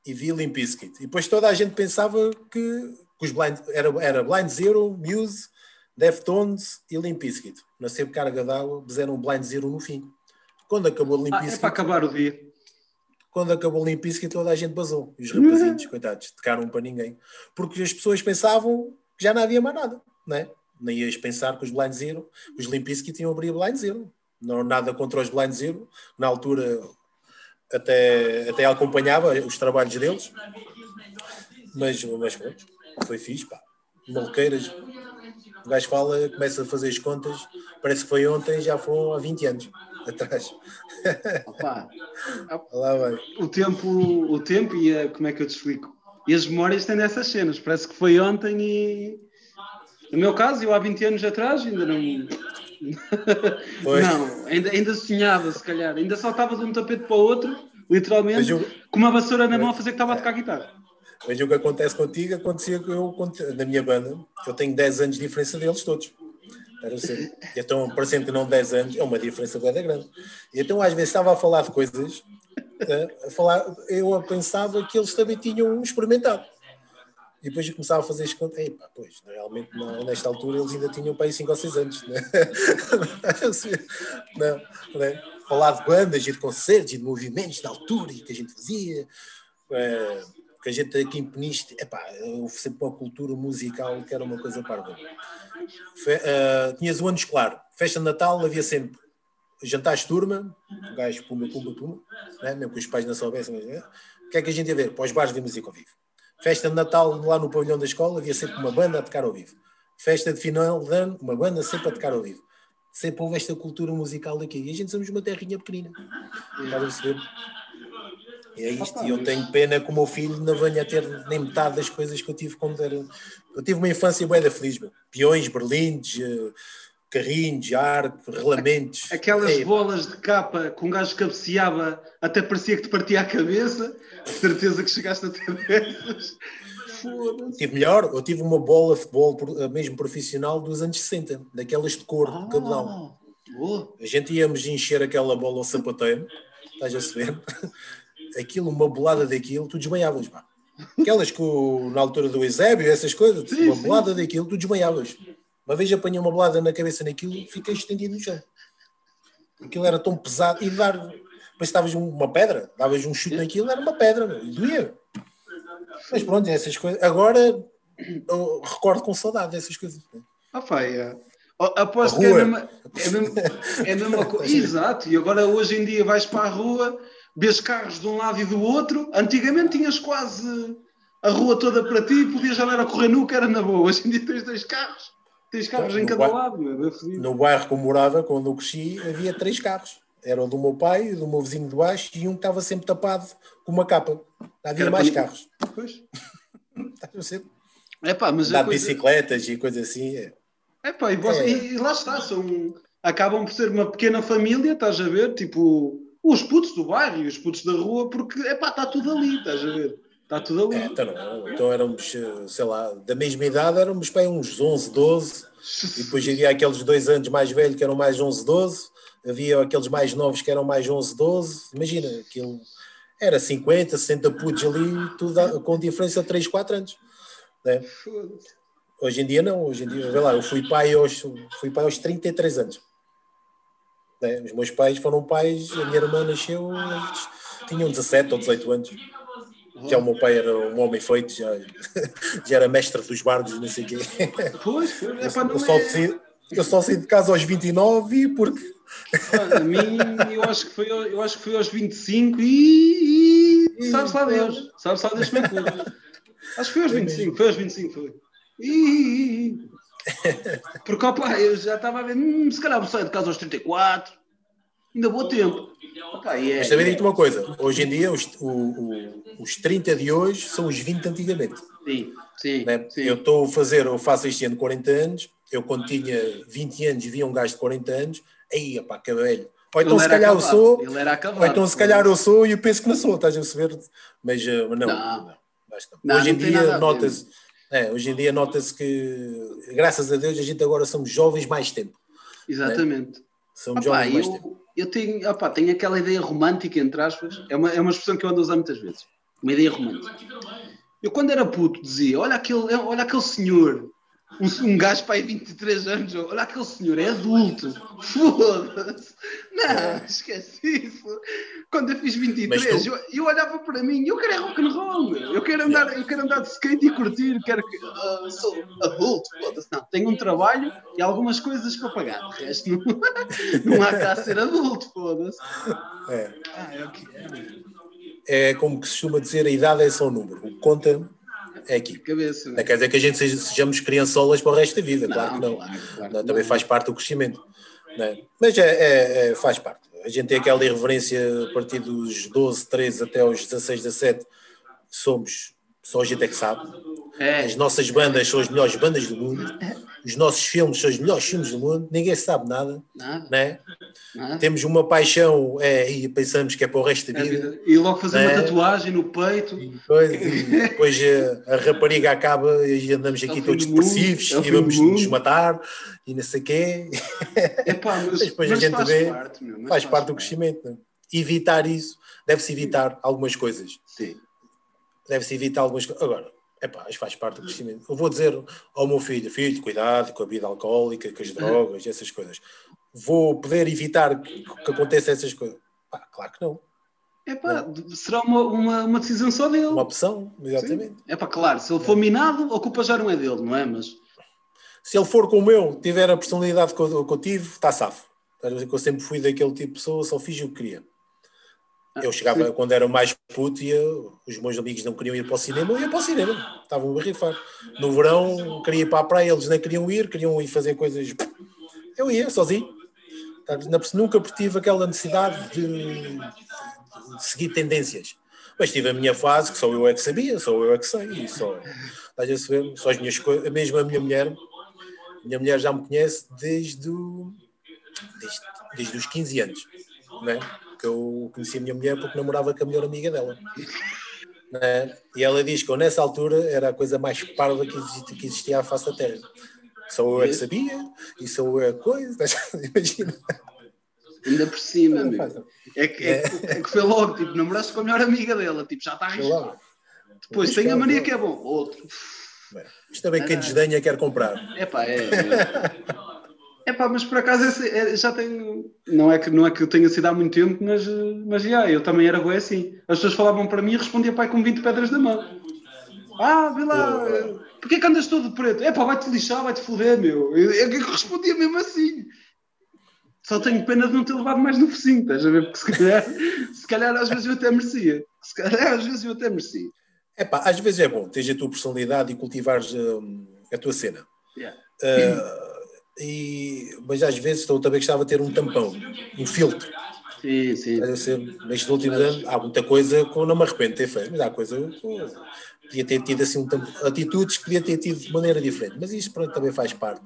e vi Limp Bizkit. E depois toda a gente pensava que, que os blind, era, era Blind Zero, Muse, Deftones e Limp Bizkit. Na sempre carga d'água, fizeram Blind Zero no fim. Quando acabou Limp Bizkit... Ah, é para acabar o dia. Quando acabou Limp Bizkit, toda a gente basou. E os rapazinhos, coitados, tocaram para ninguém. Porque as pessoas pensavam já não havia mais nada, não é? Nem ias pensar que os Blind Zero, os Limp Bizkit iam abrir Blind Zero não nada contra os Blind Zero, na altura até, até acompanhava os trabalhos deles, mas, mas pronto, foi fixe, pá. Maluqueiras, o gajo fala, começa a fazer as contas, parece que foi ontem, já foram há 20 anos atrás. Opa, Lá vai. O tempo, o tempo e a, como é que eu te explico? E as memórias têm dessas cenas, parece que foi ontem e no meu caso, eu há 20 anos atrás ainda não não, ainda, ainda sonhava, se calhar. Ainda saltava de um tapete para o outro, literalmente, eu... com uma vassoura na mão a fazer que estava a tocar guitarra. Mas o que acontece contigo acontecia que eu, na minha banda, eu tenho 10 anos de diferença deles todos. Era assim. Então, parecendo que não 10 anos, é uma diferença grande. E então, às vezes, estava a falar de coisas, a falar, eu pensava que eles também tinham experimentado. E depois eu começava a fazer as contas. Pois, realmente, não, nesta altura eles ainda tinham para aí 5 ou 6 anos. Né? não, não é? Falar de bandas e de concertos e de movimentos da altura e que a gente fazia. É, que a gente aqui em Peniste, epá, houve sempre uma cultura musical que era uma coisa parva. Uh, tinhas o ano escolar, festa de Natal, havia sempre jantares de turma, gajo pumba, pumba, pumba, né? mesmo que os pais não soubessem, né? o que é que a gente ia ver? Para os bares de música ao vivo. Festa de Natal lá no pavilhão da escola, havia sempre uma banda a tocar ao vivo. Festa de final de ano, uma banda sempre a tocar ao vivo. Sempre houve esta cultura musical daqui. E a gente somos uma terrinha pequenina. Estás a perceber? É isto. E eu tenho pena que o meu filho não venha a ter nem metade das coisas que eu tive quando era. Eu tive uma infância bem da feliz, meu. Peões, berlindes, eh, carrinhos, arco, relamentos. Aquelas Ei, bolas de capa com um gajo cabeceava, até parecia que te partia a cabeça. Certeza que chegaste a ter dessas. tive melhor, eu tive uma bola de futebol eh, mesmo profissional dos anos 60, daquelas de cor, ah, cabedal. A gente íamos encher aquela bola ao sapateiro, estás a saber? Aquilo, uma bolada daquilo, tu desmaiavas, pá. Aquelas que na altura do Eusébio, essas coisas, sim, uma bolada daquilo, tu desmaiavas. Uma vez apanhei uma bolada na cabeça naquilo e fiquei estendido no chão. Aquilo era tão pesado e dar. Depois estavas uma pedra, davas um chute naquilo, era uma pedra, e doía. Mas pronto, essas coisas. Agora eu recordo com saudade dessas coisas. Ah, é. Aposto que é a mesma, é a mesma, é mesma coisa. Exato, e agora hoje em dia vais para a rua, vês carros de um lado e do outro. Antigamente tinhas quase a rua toda para ti podias andar a correr nu, que era na boa. Hoje em dia tens dois carros, tens carros em cada bairro, lado. Meu, é no bairro que eu morava, quando eu cresci, havia três carros. Era o do meu pai, do meu vizinho de baixo e um que estava sempre tapado com uma capa. Havia mais carros. Pois. É pá, mas. Dá coisa... bicicletas e coisas assim. É. É pá, e, você, é. e, lá está, são, acabam por ser uma pequena família, estás a ver? Tipo, os putos do bairro e os putos da rua, porque é pá, está tudo ali, estás a ver? Está tudo ali. É, então, então éramos, sei lá, da mesma idade, éramos bem uns 11, 12, e depois havia aqueles dois anos mais velhos que eram mais 11, 12, havia aqueles mais novos que eram mais 11, 12, imagina, aquilo era 50, 60 putos ali, tudo com diferença de 3, 4 anos. Né? Hoje em dia não, hoje em dia, vê lá, eu fui pai aos, fui pai aos 33 anos. Né? Os meus pais foram pais, a minha irmã nasceu, tinham 17 ou 18 anos. Já o meu pai era um homem feito, já, já era mestre dos bardos, não sei o quê. Pois, é para não eu, só saí, eu só saí de casa aos 29 porque. a mim, eu acho que foi, eu acho que foi aos 25 e. e sabes lá Deus, sabes lá Deus como é que. Acho que foi aos 25, foi aos 25, foi. Porque opa, eu já estava a ver, hum, se calhar vou sair de casa aos 34, ainda vou tempo. Okay, yeah, Mas também digo uma coisa: hoje em dia, os, o, o, os 30 de hoje são os 20 antigamente. Sim, sim. Né? sim. Eu estou a fazer, eu faço este ano 40 anos. Eu, quando tinha 20 anos, via um gajo de 40 anos, aí, pá, que velho. Ou então, se calhar, acabado. eu sou. Ele era acabado, ou então, se calhar, eu sou e eu penso que não sou, estás a perceber? Mas, uh, não. não. não. Hoje em dia, nota-se é, hoje em dia nota-se que, graças a Deus, a gente agora somos jovens mais tempo. Exatamente. Né? Somos opa, jovens mais eu, tempo. Eu tenho, opa, tenho aquela ideia romântica, entre aspas, é uma, é uma expressão que eu ando a usar muitas vezes. Uma ideia romântica. Eu, quando era puto, dizia: Olha aquele, olha aquele senhor um, um gajo para aí 23 anos, olha aquele senhor, é adulto, foda-se, não, é. esquece isso. Quando eu fiz 23, tu... eu, eu olhava para mim, eu quero é rock and roll, eu quero andar, eu quero andar de skate e curtir, quero que uh, sou adulto, foda-se, não, tenho um trabalho e algumas coisas para pagar, o resto não, não há cá ser adulto, foda-se. É. Ah, é o que é. É como que se costuma dizer, a idade é só um número, conta é aqui. Cabeça, não quer dizer que a gente sejamos criançolas para o resto da vida, não, claro que não. Claro, claro, não também faz parte do crescimento. É? Mas é, é, é, faz parte. A gente tem aquela irreverência a partir dos 12, 13 até aos 16, 17. Somos, só a gente é que sabe. É. As nossas bandas são as melhores bandas do mundo. Os nossos filmes são os melhores filmes do mundo. Ninguém sabe nada. Nada. Né? nada. Temos uma paixão é, e pensamos que é para o resto da é vida. E logo fazer né? uma tatuagem no peito. E depois, e depois a, a, rapariga acaba e andamos aqui é todos depressivos é e vamos nos matar e não sei o quê. Epá, mas, mas depois mas a gente vê. Parte, meu, faz, faz, parte do crescimento. Né? Evitar isso. Deve-se evitar algumas coisas. Sim. Deve-se evitar algumas coisas. Agora Epá, isso faz parte do crescimento. Eu vou dizer ao meu filho, filho, cuidado com a vida alcoólica, com as drogas, essas coisas. Vou poder evitar que, que aconteça essas coisas? Pá, claro que não. Epá, será uma, uma, uma, decisão só dele. Uma opção, exatamente. É claro, se ele for minado, a culpa já não é dele, não é? Mas se ele for como eu, tiver a personalidade que eu, que eu tive, está safo. Eu sempre fui daquele tipo de pessoa, só fiz o que queria. Eu chegava, quando era mais puto, ia, os meus amigos não queriam ir para o cinema, eu ia para o cinema, estavam a rifar. No verão, queria ir para a praia, eles nem queriam ir, queriam ir fazer coisas. Eu ia sozinho. Nunca tive aquela necessidade de, seguir tendências. Mas tive a minha fase, que só eu é que sabia, só eu é que sei, e só, estás a saber, só as minhas coisas, mesmo a minha mulher, a minha mulher já me conhece desde, o, desde, desde os 15 anos, não é? Que eu conheci a minha mulher porque namorava com a melhor amiga dela. Né? E ela diz que nessa altura era a coisa mais parva que existia, que existia à face da Terra. Só eu é que sabia, e sou eu é coisa, imagina. Ainda por cima, meu. É que, é, é que foi logo, tipo, namoraste com a melhor amiga dela, tipo, já está arriscado. Depois tem a mania que é bom, outro. Isto também quem desdenha quer comprar. Epá, é. É pá, mas por acaso esse, é, já tenho. Não é, que, não é que eu tenha sido há muito tempo, mas, mas já, eu também era bem assim. As pessoas falavam para mim e respondia pai com 20 pedras na mão. Ah, vê lá, porquê que andas todo preto? É pá, vai-te lixar, vai-te foder, meu. Eu, eu, eu respondia mesmo assim. Só tenho pena de não ter levado mais no focinho, estás a ver? Porque se calhar, se calhar às vezes eu até merecia. Se calhar às vezes eu até merecia. É pá, às vezes é bom teres a tua personalidade e cultivares hum, a tua cena. Yeah. Uh, e, mas às vezes eu também gostava de ter um tampão, um filtro. Sim, sim. nestes últimos anos há muita coisa que eu não me arrependo de ter feito, mas há coisa que podia ter tido assim um tampão, atitudes que podia ter tido de maneira diferente, mas isso pronto, também faz parte.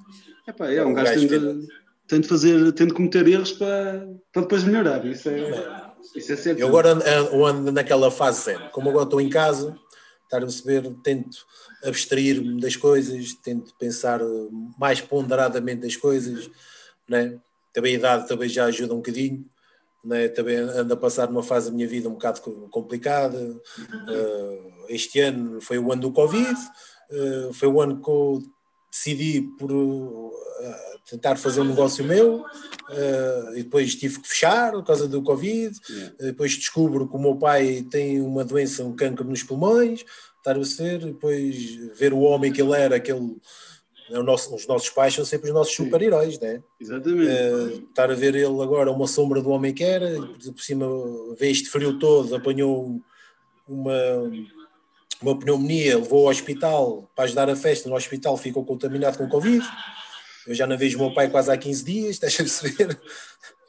Epá, é, um, um gajo tem de, tem de fazer, tem de cometer erros para, para depois melhorar. Isso é, é. Isso é certo. Eu agora ando, ando naquela fase zero. Como agora estou em casa, estar a perceber, tento abstrair-me das coisas, tento pensar mais ponderadamente das coisas, né? também a idade também já ajuda um bocadinho, né? também ando a passar numa fase da minha vida um bocado complicada, uh, este ano foi o ano do Covid, uh, foi o ano que eu decidi por uh, tentar fazer um negócio meu e depois tive que fechar por causa do Covid. Yeah. Depois descubro que o meu pai tem uma doença, um cancro nos pulmões, estar a ser, depois ver o homem que ele era, aquele. É nosso, os nossos pais são sempre os nossos super-heróis, né? Exatamente. Uh, estar a ver ele agora uma sombra do homem que era, por cima, ver este frio todo, apanhou uma, uma pneumonia, levou ao hospital para ajudar a festa, no hospital ficou contaminado com Covid. Eu já não vejo o meu pai quase há 15 dias, deixa de perceber?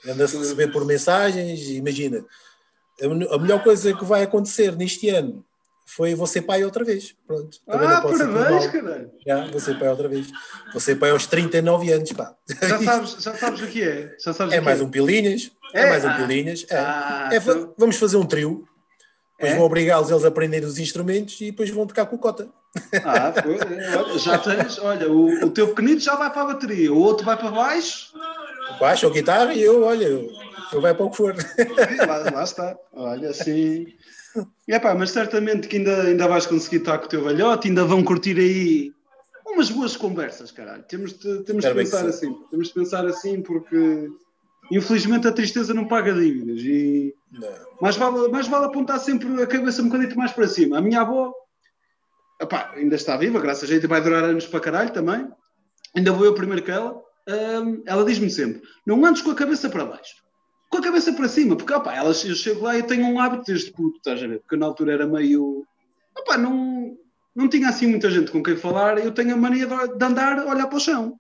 Anda a receber por mensagens, imagina. A melhor coisa que vai acontecer neste ano foi ser pai outra vez. Pronto. Também ah, parabéns, caralho. Já, ser pai outra vez. Ser pai aos 39 anos, pá. Já sabes, já sabes o que é? Já sabes é mais é? um pilinhas. É, é mais um ah, pilinhas. É. Ah, é, então... Vamos fazer um trio. Depois é? vou obrigá-los eles a aprenderem os instrumentos e depois vão tocar com cota. Ah, foi, já tens, olha, o, o, teu pequenito já vai para a bateria, o outro vai para baixo. Baixo ou guitarra e eu, olha, eu, eu vai para o que for. Lá, lá está, olha, assim. Epá, mas certamente que ainda, ainda vais conseguir estar com o teu velhote, ainda vão curtir aí umas boas conversas, caralho. Temos de, temos de pensar assim. Temos de pensar assim porque infelizmente a tristeza não paga dívidas e mais vale, mais vale apontar sempre a cabeça um bocadinho mais para cima. A minha avó epá, ainda está viva, graças a gente vai durar anos para caralho também. Ainda vou eu primeiro que ela. Um, ela diz-me sempre: não andes com a cabeça para baixo com a cabeça para cima, porque opa, elas, eu chego lá e tenho um hábito desde puto, estás a ver? Porque na altura era meio. Opa, não, não tinha assim muita gente com quem falar, eu tenho a mania de, de andar a olhar para o chão.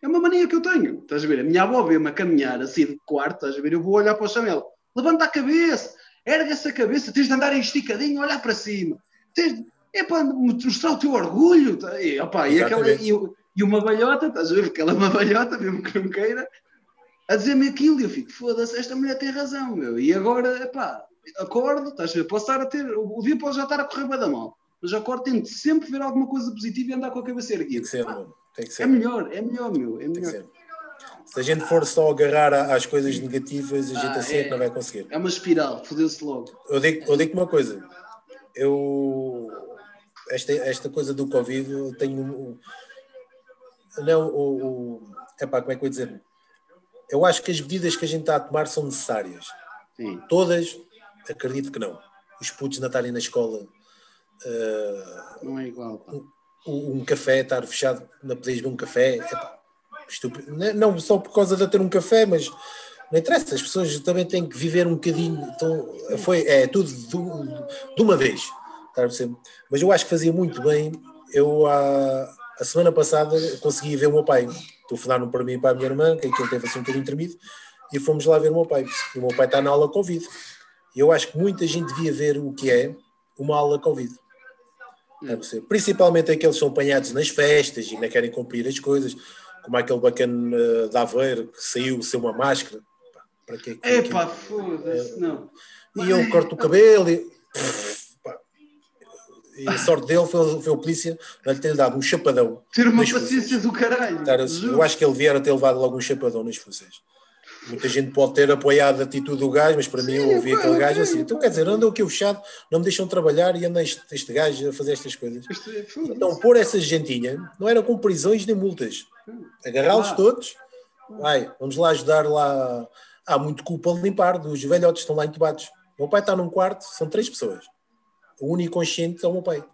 É uma mania que eu tenho, estás a ver? A minha avó vê-me a caminhar assim de quarto, estás a ver? Eu vou olhar para o chão ela, levanta a cabeça, erga essa cabeça, tens de andar esticadinho, olhar para cima, tens é para mostrar o teu orgulho, tá? e, opa, e, aquela, e, e uma balhota, estás a ver? Porque ela é uma balhota, mesmo que não queira, a dizer-me aquilo e eu fico, foda-se, esta mulher tem razão, meu. E agora, pá, acordo, estás a ver? Posso estar a ter, o dia pode já estar a correr bem da mal, mas acordo, tento sempre ver alguma coisa positiva e andar com a cabeça erguida. Tem que ser, pá, tem que ser. É melhor, é melhor, meu, é melhor. Se a gente for só agarrar às coisas negativas, a gente ah, assim é, que não vai conseguir. É uma espiral, fodeu-se logo. Eu digo, eu digo uma coisa, eu esta, esta coisa do Covid, eu tenho não, o, o epá, como é que eu vou dizer? Eu acho que as medidas que a gente está a tomar são necessárias. Sim. Todas, acredito que não. Os putos não estarem na escola. Uh, não é igual. Um, um, café, estar fechado na poderes de um café. É, estúpido. Não só por causa de ter um café, mas não interessa. As pessoas também têm que viver um bocadinho. Então, foi, é tudo de, de uma vez. Mas eu acho que fazia muito bem. Eu, a, a semana passada, consegui ver o meu pai telefonaram para mim e para a minha irmã, que aquilo teve assim um bocadinho tremido, e fomos lá ver o meu pai. E o meu pai está na aula Covid. E eu acho que muita gente devia ver o que é uma aula Covid. Hum. Principalmente aqueles que são apanhados nas festas e ainda querem cumprir as coisas, como aquele bacana uh, da Aveiro que saiu sem uma máscara. Para que, Epá, foda-se, não. E eu corto o cabelo e. E a sorte dele foi, foi o polícia lhe ter dado um chapadão. Ter uma paciência do caralho. eu acho que ele viera ter levado logo um chapadão nas funções. Muita gente pode ter apoiado a atitude do gajo, mas para Sim, mim eu ouvi aquele gajo assim. Então quer dizer, andam aqui o fechado, não me deixam trabalhar e anda este, este gajo a fazer estas coisas. É então, pôr essa gentinha não era com prisões nem multas. Agarrá-los todos, vai, vamos lá ajudar lá. Há muito culpa de limpar, dos velhotes estão lá entubados. O meu pai está num quarto, são três pessoas. O único consciente é o meu pai.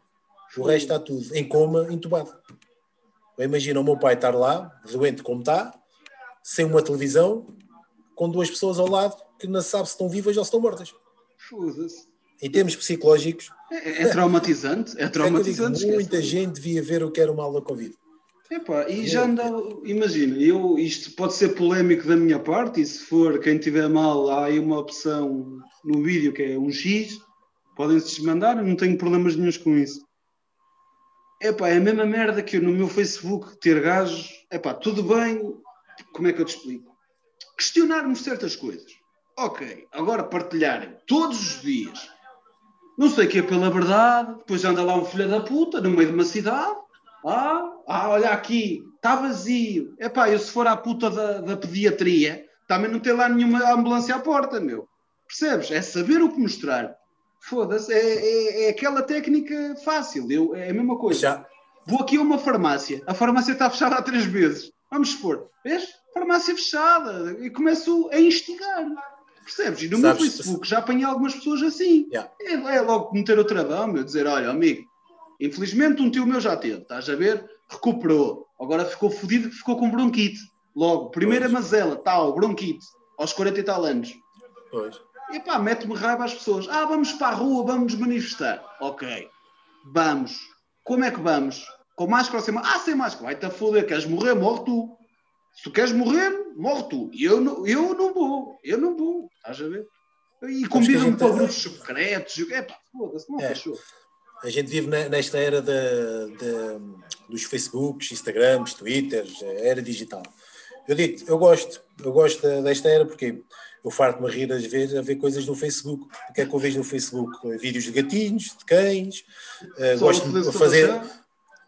O resto está tudo em coma, entubado. Imagina o meu pai estar lá, doente como está, sem uma televisão, com duas pessoas ao lado que não sabe se estão vivas ou se estão mortas. Foda-se. Em termos psicológicos. É, é traumatizante. É, é traumatizante. É muita gente devia ver o que era o mal da Covid. Epá, e já anda, imagina, eu, isto pode ser polémico da minha parte, e se for quem tiver mal, há aí uma opção no vídeo que é um X, podem-se desmandar, não tenho problemas nenhums com isso. Epá, é a mesma merda que eu no meu Facebook ter gajos, epá, tudo bem, como é que eu te explico? questionarmos certas coisas. Ok, agora partilharem todos os dias, não sei o que é pela verdade, depois anda lá um filho da puta no meio de uma cidade, ah, ah olha aqui, está vazio. Epá, eu se for à puta da, da pediatria, também não tem lá nenhuma ambulância à porta, meu. Percebes? É saber o que mostrar. Foda-se, é, é, é, aquela técnica fácil, eu, é a mesma coisa. Já. Vou aqui a uma farmácia, a farmácia está fechada há três vezes. Vamos supor, vês? farmácia fechada e começo a instigar. Percebes? E no Sabes, meu Facebook já apanhei algumas pessoas assim. Yeah. É, é, logo meter o travão, meu, dizer: olha, amigo, infelizmente um tio meu já teve, estás a ver? Recuperou, agora ficou fodido, ficou com bronquite. Logo, primeira pois. mazela, tal, bronquite, aos 40 e tal anos. Pois. E pá, mete-me raiva às pessoas. Ah, vamos para a rua, vamos manifestar. Ok, vamos. Como é que vamos? Com máscara ou sem máscara? Ah, sem máscara. Vai-te a foder, queres morrer? Morre tu. Se tu queres morrer, morre tu. E eu não, eu não vou. Eu não vou. Estás a ver? E convidam-me para grupos secretos. É pá, foda-se, não é. fechou. A gente vive nesta era de, de, dos Facebooks, Instagrams, Twitters, era digital. Eu digo eu gosto, eu gosto desta era porque eu farto-me rir às vezes a ver coisas no Facebook. O que é que eu vejo no Facebook? Vídeos de gatinhos, de cães, uh, gosto de fazer,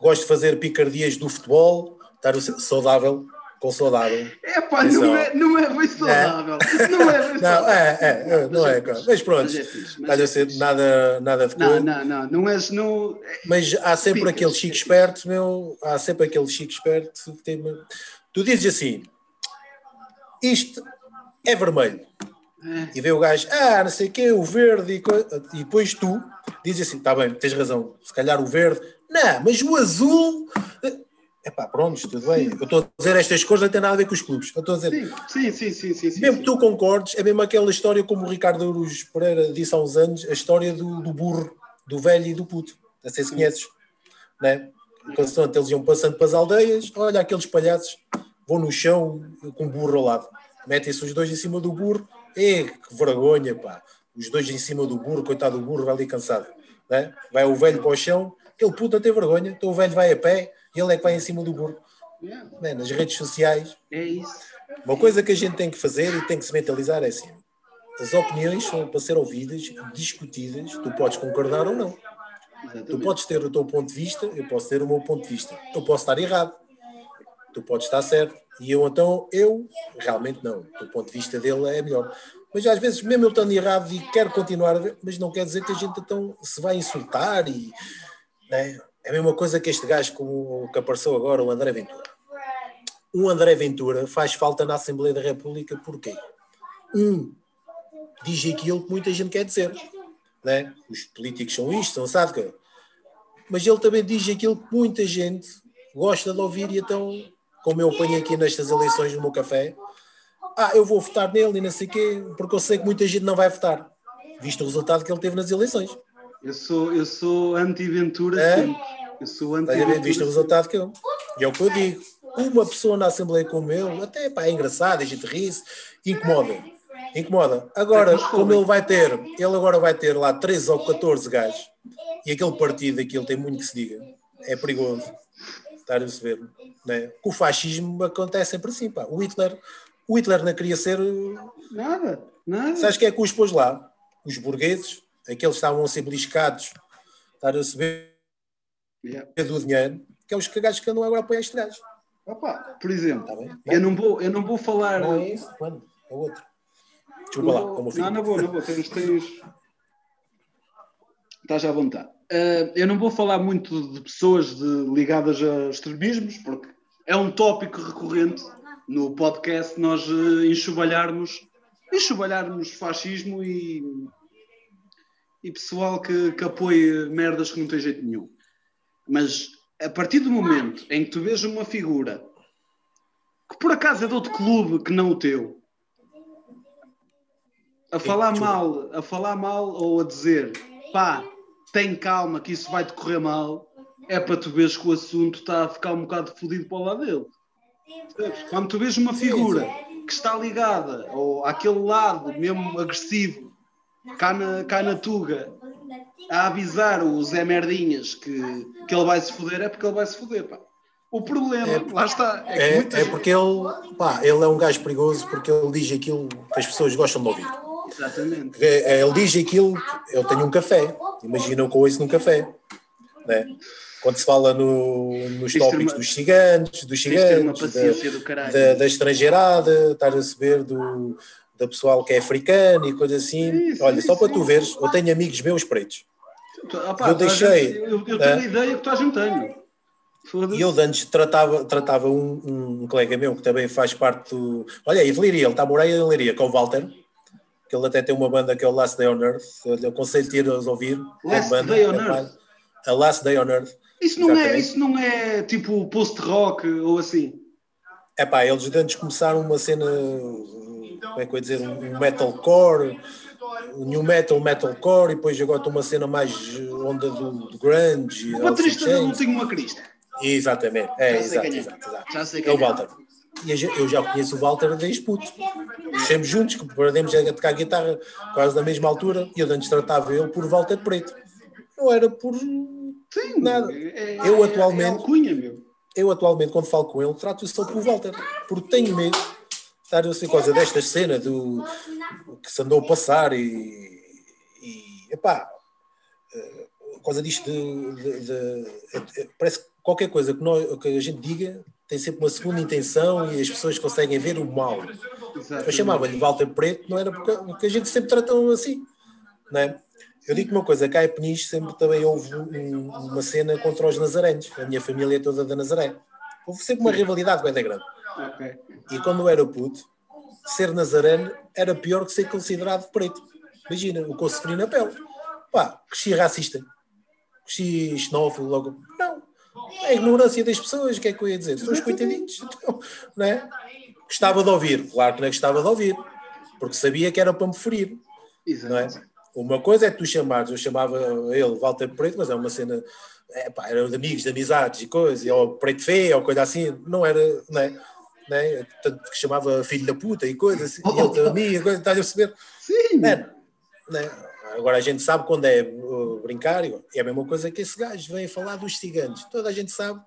gosto de fazer picardias do futebol, estar saudável, com saudável. É pá, não é, não é bem saudável. É. Não é bem saudável. Não, é, é, não é. Mas pronto, mas é ser nada, nada de coisa. Não, não, não, não és. Não... Mas há sempre Pica. aquele chico esperto, meu. Há sempre aquele chico esperto que tem. Tu dizes assim: isto é vermelho. E vê o gajo, ah, não sei o quê, o verde, e, e depois tu dizes assim: está bem, tens razão, se calhar o verde, não, mas o azul é pá, pronto, tudo bem. Eu estou a dizer estas coisas não tem nada a ver com os clubes. Eu estou a dizer. Sim, sim, sim. sim, sim mesmo que tu concordes, é mesmo aquela história como o Ricardo Aruz Pereira disse há uns anos, a história do, do burro, do velho e do puto. Não sei se conheces. Né? Quando eles iam passando para as aldeias, olha aqueles palhaços, vão no chão com o burro ao lado. Metem-se os dois em cima do burro. E que vergonha, pá. Os dois em cima do burro, coitado do burro, vai ali cansado. Né? Vai o velho para o chão, aquele puto a ter vergonha. Então o velho vai a pé ele é que vai em cima do burro. Yeah. nas redes sociais. É isso. Uma coisa que a gente tem que fazer e tem que se mentalizar é assim: as opiniões são para ser ouvidas, discutidas. Tu podes concordar ou não. Exatamente. Tu podes ter o teu ponto de vista, eu posso ter o meu ponto de vista. Eu posso estar errado, tu podes estar certo. E eu, então, eu realmente não. O ponto de vista dele é melhor. Mas às vezes, mesmo eu estando errado e quero continuar a ver, mas não quer dizer que a gente então se vai insultar e. Né? É a mesma coisa que este gajo como, que apareceu agora, o André Ventura. Um André Ventura faz falta na Assembleia da República porquê? Um, diz aquilo que muita gente quer dizer. Né? Os políticos são isto, são sabe Mas ele também diz aquilo que muita gente gosta de ouvir e então, como eu apanho aqui nestas eleições no meu café, ah, eu vou votar nele e não sei quê, porque eu sei que muita gente não vai votar, visto o resultado que ele teve nas eleições. Eu sou, eu sou anti-Ventura é? sempre. Eu sou anti-Ventura. visto o resultado que eu. E é o que eu digo. Uma pessoa na Assembleia como eu, até pá, é engraçado, a gente ri-se, incomoda. Incomoda. Agora, é como ele vai ter, ele agora vai ter lá 13 ou 14 gajos, e aquele partido, aquilo tem muito que se diga, é perigoso. Estar a perceber. Né? O fascismo acontece sempre assim, pá. O Hitler, o Hitler não queria ser. Nada, nada. Sabes quem é que os pôs lá? Os burgueses, aqueles estavam a ser beliscados estar a receber yeah. do dinheiro, que é os cagajos que andam agora a apoiar este gajo. Opa, por exemplo, tá eu, não vou, eu não vou falar. Não é isso, mano, é outro. Desculpa lá, como Não, não vou, não vou. Tens, tens... Estás à vontade. Uh, eu não vou falar muito de pessoas de, ligadas a extremismos, porque é um tópico recorrente no podcast nós uh, enxovalharmos, enxovalharmos fascismo e, e pessoal que, que apoia merdas que não tem jeito nenhum. Mas a partir do momento em que tu vês uma figura que por acaso é de outro clube que não o teu, a falar mal, a falar mal ou a dizer pá, tem calma que isso vai decorrer mal, é para tu veres que o assunto está a ficar um bocado fodido para o lado dele. Quando tu vês uma figura que está ligada ou àquele lado mesmo agressivo, cá na, cá na Tuga, a avisar o Zé Merdinhas que, que ele vai se foder, é porque ele vai se foder, pá. O problema, é, lá está. É, é, é porque ele, pá, ele é um gajo perigoso porque ele diz aquilo que as pessoas gostam de ouvir. Exatamente. É, ele diz aquilo, eu tenho um café, imaginam que eu ouço num café. Né? Quando se fala no, nos tópicos uma, dos gigantes, dos gigantes, da, da, da, estrangeirada, estar a saber do, da pessoal que é africano e coisas assim. Sim, Olha, só para tu veres, eu tenho amigos meus pretos. eu deixei. Eu, eu tenho a ideia que tu gente tem. E eu antes tratava, tratava um, um, colega meu que também faz parte do. Olha aí, de Liria, ele está a morar em Liria, com o Walter, que ele até tem uma banda que é o Last Day on Earth. Eu aconselho-te ir a ouvir. Last banda, Day on Earth. A Last Day on Earth. Isso não, é, isso não é tipo post-rock ou assim? É pá, eles antes começaram uma cena, como é que eu ia dizer, um metalcore, um new metal, metalcore, e depois agora estou uma cena mais onda do, do grunge. O baterista não tem uma crista. Exatamente, é, exato, é. exato, exato. Já sei é o é. Walter. E eu já conheço o Walter desde puto. Crescemos juntos, que aprendemos a tocar guitarra quase na mesma altura, e eu antes tratava ele por Walter Preto. Não era por Sim, nada. É, eu atualmente. É cunha, meu. Eu atualmente, quando falo com ele, trato-o só por Walter, porque tenho medo de estar assim, coisa desta cena do que se andou a passar e, e epá, eh, coisa disto de, de, de, parece que qualquer coisa que, nós, que a gente diga tem sempre uma segunda intenção e as pessoas conseguem ver o mal. Exatamente. Eu chamava-lhe Walter Preto, não era porque, porque a gente sempre tratou assim, não é? Eu digo uma coisa, cá em Peniche sempre também houve um, uma cena contra os nazarenos. A minha família é toda da Nazaré. Houve sempre uma rivalidade bem grande. Okay. E quando eu era puto, ser nazareno era pior que ser considerado preto. Imagina, o que eu sofri na pele. Pá, cresci racista. Cresci xenófobo logo. Não. É a ignorância das pessoas, o que é que eu ia dizer? São os coitadinhos. Então, não é? Gostava de ouvir. Claro que não é gostava de ouvir. Porque sabia que era para me ferir. Exato. Não é? Uma coisa é tu chamares, eu chamava ele Walter Preto, mas é uma cena, é, pá, era de amigos, de amizades e coisas, ou Preto Feio, ou coisa assim, não era, não é? Né? Tanto que chamava filho da puta e coisas, assim, e ele amigo, coisa, estás a perceber? Sim. É, né? Agora a gente sabe quando é uh, brincar, é a mesma coisa que esse gajo vem falar dos ciganos. Toda a gente sabe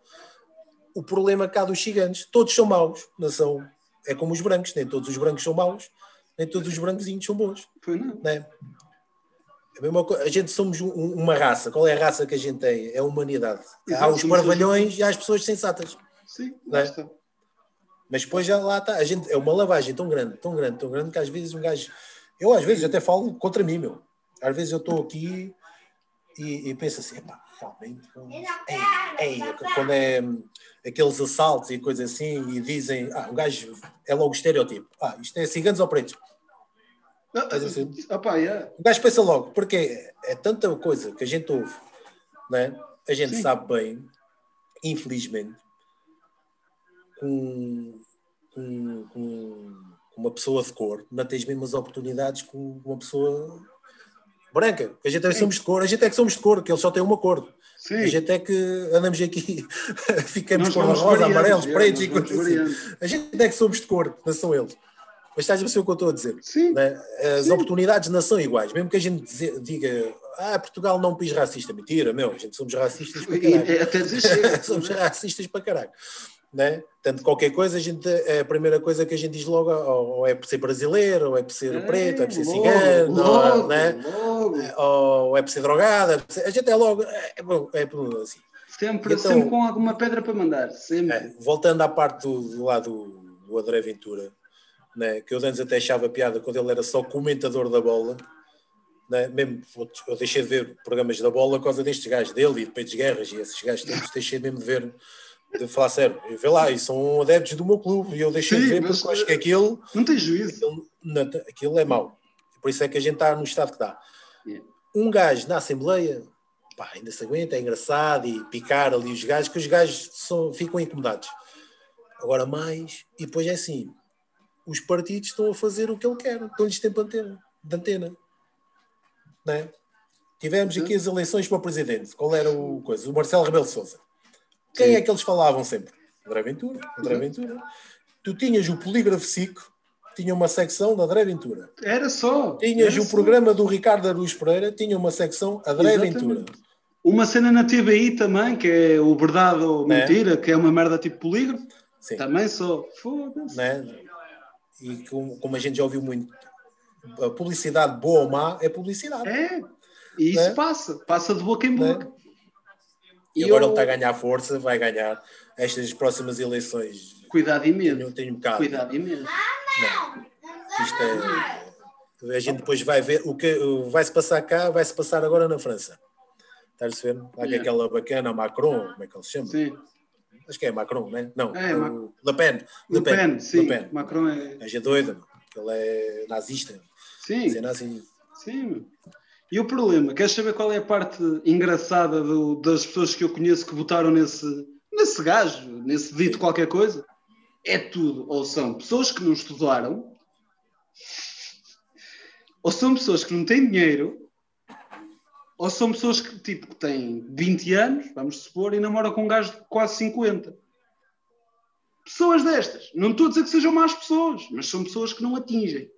o problema cá dos ciganos. Todos são maus, não são, é como os brancos, nem todos os brancos são maus, nem todos os brancozinhos são bons. Né? A, mesma coisa, a gente somos um, uma raça. Qual é a raça que a gente tem? É a humanidade. Exato, há os parvalhões e há as pessoas sensatas. Sim, é? Mas depois já lá está. A gente, é uma lavagem tão grande, tão grande, tão grande, que às vezes um gajo. Eu às vezes até falo contra mim, meu. Às vezes eu estou aqui e, e, penso assim, pá, realmente. Ei, ei, quando é hum, aqueles assaltos e coisas assim, e dizem, ah, um gajo é logo estereotipo. Ah, isto é ciganos ou pretos? Assim, opa, yeah. O gajo pensa logo, porque é tanta coisa que a gente ouve, né? a gente Sim. sabe bem, infelizmente, com, com, com, uma pessoa de cor, não tens mesmas oportunidades com uma pessoa branca. A gente é que somos de cor, a gente é que somos de cor, que eles só têm uma cor. Sim. A gente é que andamos aqui, ficamos com rosa, amarelos, pretos e coisas assim. A gente é que somos de cor, não são eles. Mas estás a perceber o que eu estou a dizer? Sim. Né? As Sim. oportunidades não são iguais. Mesmo que a gente diga, ah, Portugal não é um país racista. Mentira, meu, a gente somos racistas para caralho. Até dizer somos racistas para caralho. Né? Portanto, qualquer coisa, a, gente, a primeira coisa que a gente diz logo, ou, é por ser brasileiro, ou é por ser é, preto, ou é por ser logo, cigano, logo, ou, né? Logo. ou é por ser drogada. É ser, a gente é logo, é, é, é assim. Sempre, então, sempre com alguma pedra para mandar, sempre. É, voltando à parte do, do lado do, André Ventura, né, que eu antes até achava piada quando ele era só comentador da bola, né, mesmo eu deixei de ver programas da bola por causa destes gajos dele e de Peitos Guerras e esses gajos todos, deixei mesmo de ver de falar sério, eu vê lá, e são adeptos do meu clube e eu deixei Sim, de ver porque acho que aquilo não tem juízo. Aquilo, não, aquilo é mau. Por isso é que a gente está no estado que está. Yeah. Um gajo na Assembleia pá, ainda se aguenta, é engraçado e picar ali os gajos, que os gajos são, ficam incomodados. Agora mais, e depois é assim, os partidos estão a fazer o que ele quer, estão-lhes tempo de antena. Não é? Tivemos aqui as eleições para o presidente. Qual era o coisa? O Marcelo Rebelo de Sousa. Quem Sim. é que eles falavam sempre? André Ventura. André Ventura. Tu tinhas o polígrafo SIC, tinha uma secção da André Ventura. Era só. Tinhas era o só. programa do Ricardo Aruz Pereira, tinha uma secção André Exatamente. Ventura. Uma cena na TBI também, que é o Verdade ou né? Mentira, que é uma merda tipo polígrafo. Sim. Também só. Foda-se. Né? E como, como, a gente já ouviu muito, a publicidade boa ou má é publicidade. É. E isso né? passa. Passa de boca em boca. E, e agora eu... ele está a ganhar força, vai ganhar estas próximas eleições. Cuidado imenso. Tenho, tenho um bocado. Cuidado imenso. Não. Isto é. A gente depois vai ver o que vai se passar cá, vai se passar agora na França. Estás a ver? Há yeah. aquela bacana Macron, como é que ele se chama? Sim. Acho que é Macron, né? não é? Não, é Le Pen. Le, Le Pen, Pen, sim. Le Pen. Macron é. A gente doida, ele é nazista. Sim. É nazi. Sim. E o problema, queres saber qual é a parte engraçada do, das pessoas que eu conheço que votaram nesse, nesse gajo, nesse dito qualquer coisa? É tudo. Ou são pessoas que não estudaram, ou são pessoas que não têm dinheiro, ou são pessoas que, tipo, que têm 20 anos, vamos supor, e namoram com um gajo de quase 50. Pessoas destas. Não estou a dizer que sejam más pessoas, mas são pessoas que não atingem.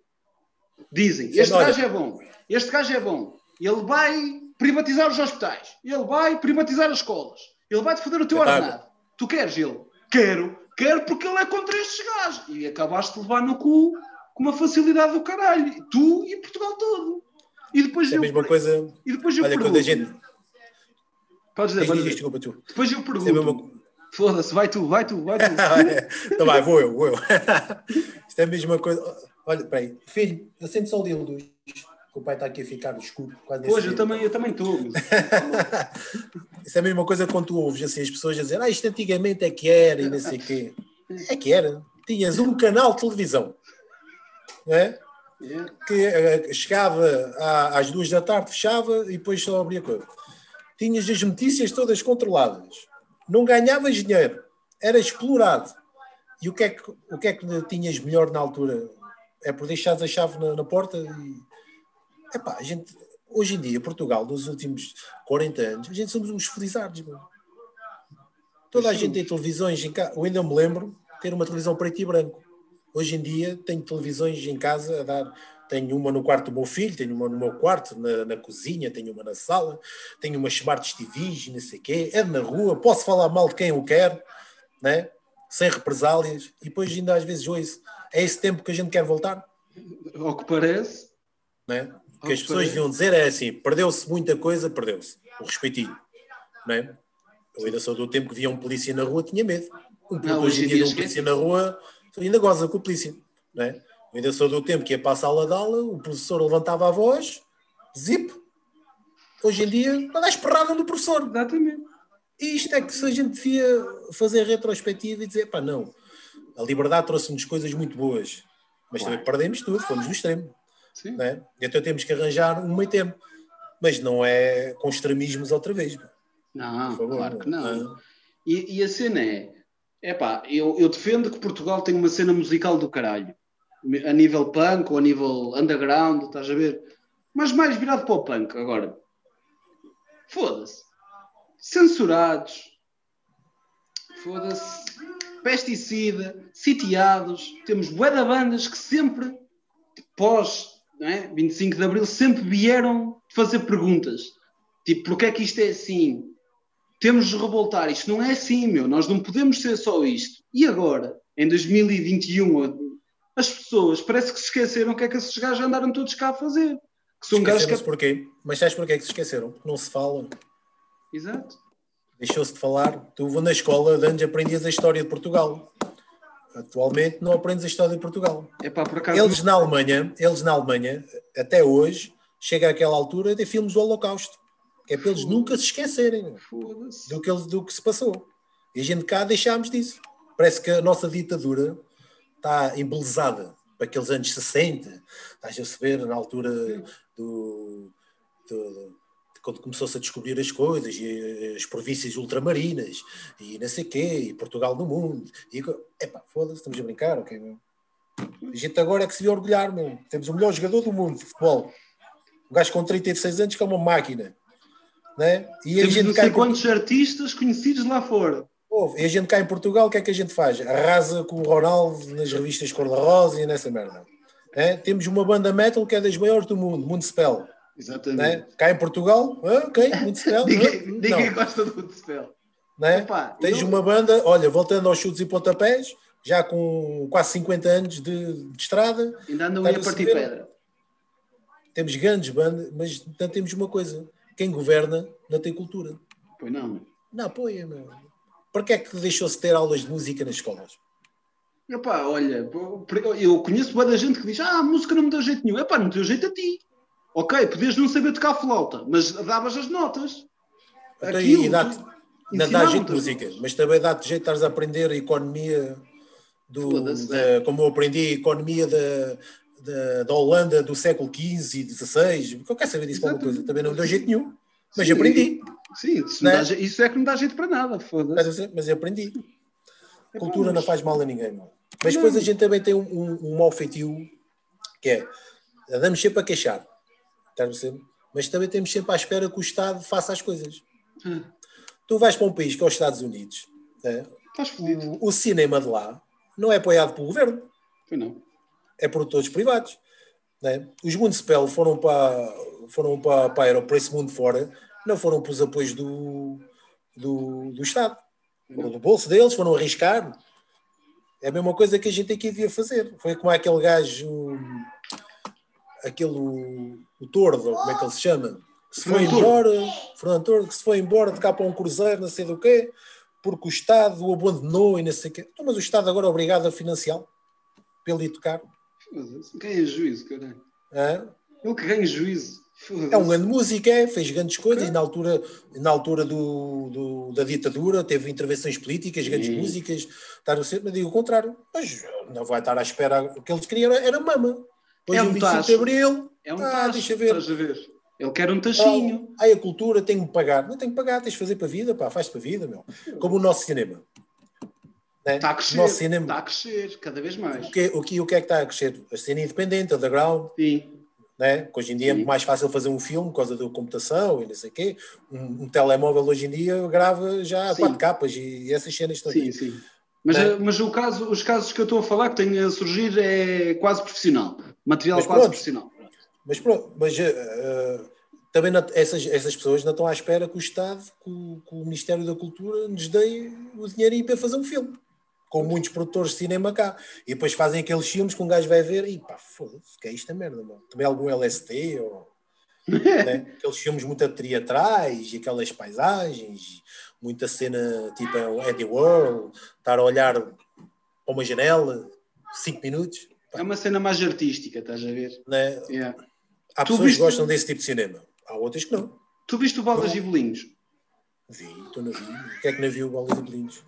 Dizem, este gajo é bom, este gajo é bom. Ele vai privatizar os hospitais, ele vai privatizar as escolas, ele vai-te foder o teu ordenado. Tu queres ele? Quero, quero porque ele é contra estes gajos. E acabaste de levar no cu com uma facilidade do caralho. Tu e Portugal todo. E depois é a mesma coisa. E depois eu Olha, pergunto. quando a gente. Podes dizer, podes dizer. Desculpa, tu. Depois eu pergunto. É mesma... Foda-se, vai tu, vai tu, vai tu. então vai, vou eu, vou eu. Isto é a mesma coisa. Olha, peraí, filho, eu sempre só de luz. O pai está aqui a ficar escuro. Quase Hoje eu também, eu também estou. Isso é a mesma coisa quando tu ouves assim, as pessoas a dizer, ah, isto antigamente é que era e não sei o quê. É que era. Tinhas um canal de televisão. É? que uh, chegava às duas da tarde, fechava e depois só abria coisa. Tinhas as notícias todas controladas. Não ganhavas dinheiro. Era explorado. E o que é que, o que, é que tinhas melhor na altura? É por deixares a chave na, na porta e... Epá, a gente, hoje em dia, Portugal, nos últimos 40 anos, a gente somos uns felizardos. Toda a gente tem televisões em casa. Eu ainda me lembro de ter uma televisão preto e branco Hoje em dia tenho televisões em casa a dar. Tenho uma no quarto do meu filho, tenho uma no meu quarto, na, na cozinha, tenho uma na sala, tenho uma Smart TVs, não sei o quê, é na rua, posso falar mal de quem eu quero, né? sem represálias, e depois ainda às vezes ouço, é esse tempo que a gente quer voltar? Ao que parece. Né? O que as pessoas deviam dizer é assim, perdeu-se muita coisa, perdeu-se, o respeitinho. Né? Eu ainda sou do tempo que via um polícia na rua, tinha medo. Um não, hoje em dia, um polícia na rua ainda goza com o polícia. Não é? Eu ainda sou do tempo que ia para a sala de aula, o professor levantava a voz, zip. Hoje em dia, anda a esperar do professor. Exatamente. E isto é que se a gente devia fazer retrospectiva e dizer, pá, não, a liberdade trouxe-nos coisas muito boas, mas também perdemos tudo, fomos no extremo. Sim. Não é? Então temos que arranjar um meio tempo, mas não é com extremismos outra vez. Não, claro que não. E, e a cena é, é pá, eu, eu defendo que Portugal tem uma cena musical do caralho. A nível punk ou a nível underground, estás a ver? Mas mais virado para o punk agora. Foda-se. Censurados. Foda-se. Pesticida. Sitiados. Temos bué bandas que sempre, pós não é? 25 de Abril, sempre vieram fazer perguntas. Tipo, porque é que isto é assim? temos de revoltar. Isto não é assim, meu. Nós não podemos ser só isto. E agora, em 2021, as pessoas parece que se esqueceram o que é que esses gajos andaram todos cá a fazer. Que são gajos que... porquê? Mas sabes porquê que se esqueceram? Não se fala. Exato. Deixou-se de falar. Tu vou na escola de antes aprendias a história de Portugal. Atualmente não aprendes a história de Portugal. Epá, por acaso... Eles na Alemanha, eles na Alemanha, até hoje, chega àquela altura de filmes do Holocausto. Que é para eles nunca se esquecerem do que, do que se passou. E a gente cá deixámos disso. Parece que a nossa ditadura está embelezada para aqueles anos 60, estás a saber, na altura do, do quando começou-se a descobrir as coisas, e as províncias ultramarinas, e não sei o quê, e Portugal no mundo. E, epá, foda-se, estamos a brincar, ok, meu? A gente agora é que se vê orgulhar, meu. Temos o melhor jogador do mundo de futebol. Um gajo com 36 anos que é uma máquina. Né? E Temos a gente não sei quantos artistas conhecidos lá fora. E a gente cá em Portugal, o que é que a gente faz? Arrasa com o Ronaldo nas revistas Cor-de-Rosa e nessa merda. É? Temos uma banda metal que é das maiores do mundo, Municipal. Exatamente. É? Cá em Portugal, ah, ok, Municipal. ninguém, ninguém gosta do Municipal. É? Tens eu... uma banda, olha, voltando aos chutes e pontapés, já com quase 50 anos de, de estrada. Ainda andam a partir pedra. Temos grandes bandas, mas não temos uma coisa: quem governa não tem cultura. Pois não. Não apoia, meu. Para que é que deixou-se ter aulas de música nas escolas? Epá, olha, eu conheço boa da gente que diz: Ah, a música não me deu jeito nenhum. Epá, não deu jeito a ti. Ok, podias não saber tocar flauta, mas davas as notas. Então, Aquilo, e dá-te, dá jeito de música, mas também dá-te jeito de estares a aprender a economia do, da, é. como eu aprendi a economia da, da, da, Holanda do século XV e XVI. Porque eu quero saber disso para uma coisa, também não deu jeito nenhum, mas Sim, aprendi. Sim, isso, né? dá, isso, é que não dá jeito para nada, foda-se. Mas, mas eu aprendi. É Cultura bom, não faz mal a ninguém, não. Mas não. depois a gente também tem um, um, um mau feitio, que é, andamos sempre a queixar, mas também temos sempre à espera que o Estado faça as coisas. Hum. Tu vais para um país que é os Estados Unidos, né? o, o, cinema de lá não é apoiado pelo governo. Não. É por todos privados. Né? Os Municipal foram para, foram para, para, para esse mundo fora não foram para os apoios do, do, do Estado. Foram do bolso deles, foram arriscar. É a mesma coisa que a gente aqui devia fazer. Foi como aquele gajo, aquele o, o Tordo, como é que ele se chama? Que se foi embora, Fernando Tordo, que se foi embora de cá para um cruzeiro, não sei do quê, porque o Estado o abandonou e não sei o quê. Então, mas o Estado agora é obrigado a financiá-lo ir tocar. Ganha juízo, caralho. É? Ele que ganha juízo. É um grande músico, é, fez grandes coisas e na altura, na altura do, do da ditadura teve intervenções políticas, grandes Sim. músicas, estar a ser, mas digo o contrário, mas não vai estar à espera, o que eles queriam era, era mama. Depois é um 25 de Abril, é um ah, tacho, deixa ver. Estás a ver. Ele quer um tachinho. Ah, aí a cultura tem que pagar. Não tem que pagar, tens de fazer para a vida, pá, faz para a vida, meu. Como o nosso cinema. Né? Está a crescer, nosso cinema. está a crescer, cada vez mais. O que, o, que, o que é que está a crescer? A cena independente, underground. Sim né? que hoje em dia Sim. é mais fácil fazer um filme por causa da computação e não sei o quê. Um, um, telemóvel hoje em dia grava já sim. quatro capas e essas cenas estão Sim, sim. Mas, né? mas o caso, os casos que eu estou a falar que têm a surgir é quase profissional, material mas quase pronto, profissional. Mas pronto, mas uh, também não, essas, essas pessoas não estão à espera que o Estado, que o, que o Ministério da Cultura nos dê o dinheiro para fazer um filme com muitos produtores de cinema cá. E depois fazem aqueles filmes que um gajo vai ver e pá, foda-se, que é isto a merda, mano. Também algum LST ou. né? Aqueles filmes muito teatrais e aquelas paisagens, muita cena tipo Eddie World, estar a olhar para uma janela, 5 minutos. É uma cena mais artística, estás a ver? Né? Yeah. Há tu pessoas viste... que gostam desse tipo de cinema, há outras que não. Tu viste o Baldas e Bolinhos? Vi, estou na vi. O que é que não viu o Baldas e Bolinhos?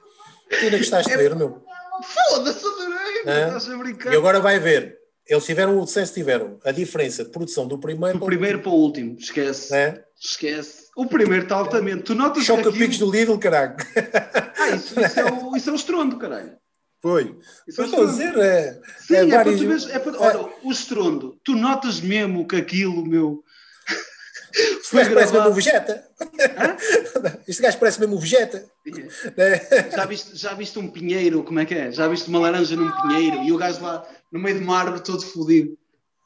Tu ainda gostaste de ver, meu? Foda-se, adorei, é? estás a brincar. E agora vai ver. Eles tiveram o sucesso, tiveram a diferença de produção do primeiro do primeiro para o último, esquece. É? Esquece. O primeiro está altamente. Tu notas Choca aquilo... picos do Lidl, caralho. Ah, isso, isso, é o, isso é o estrondo, caralho. Foi. Isso é estou a dizer, é. Sim, é, é vários... para tu veres, é para, Ora, o estrondo, tu notas mesmo que aquilo, meu. Este gajo parece mesmo o Vegeta. Este gajo parece mesmo o Vegeta. Já viste, já viste um pinheiro, como é que é? Já viste uma laranja num pinheiro e o gajo lá no meio de uma árvore todo fodido.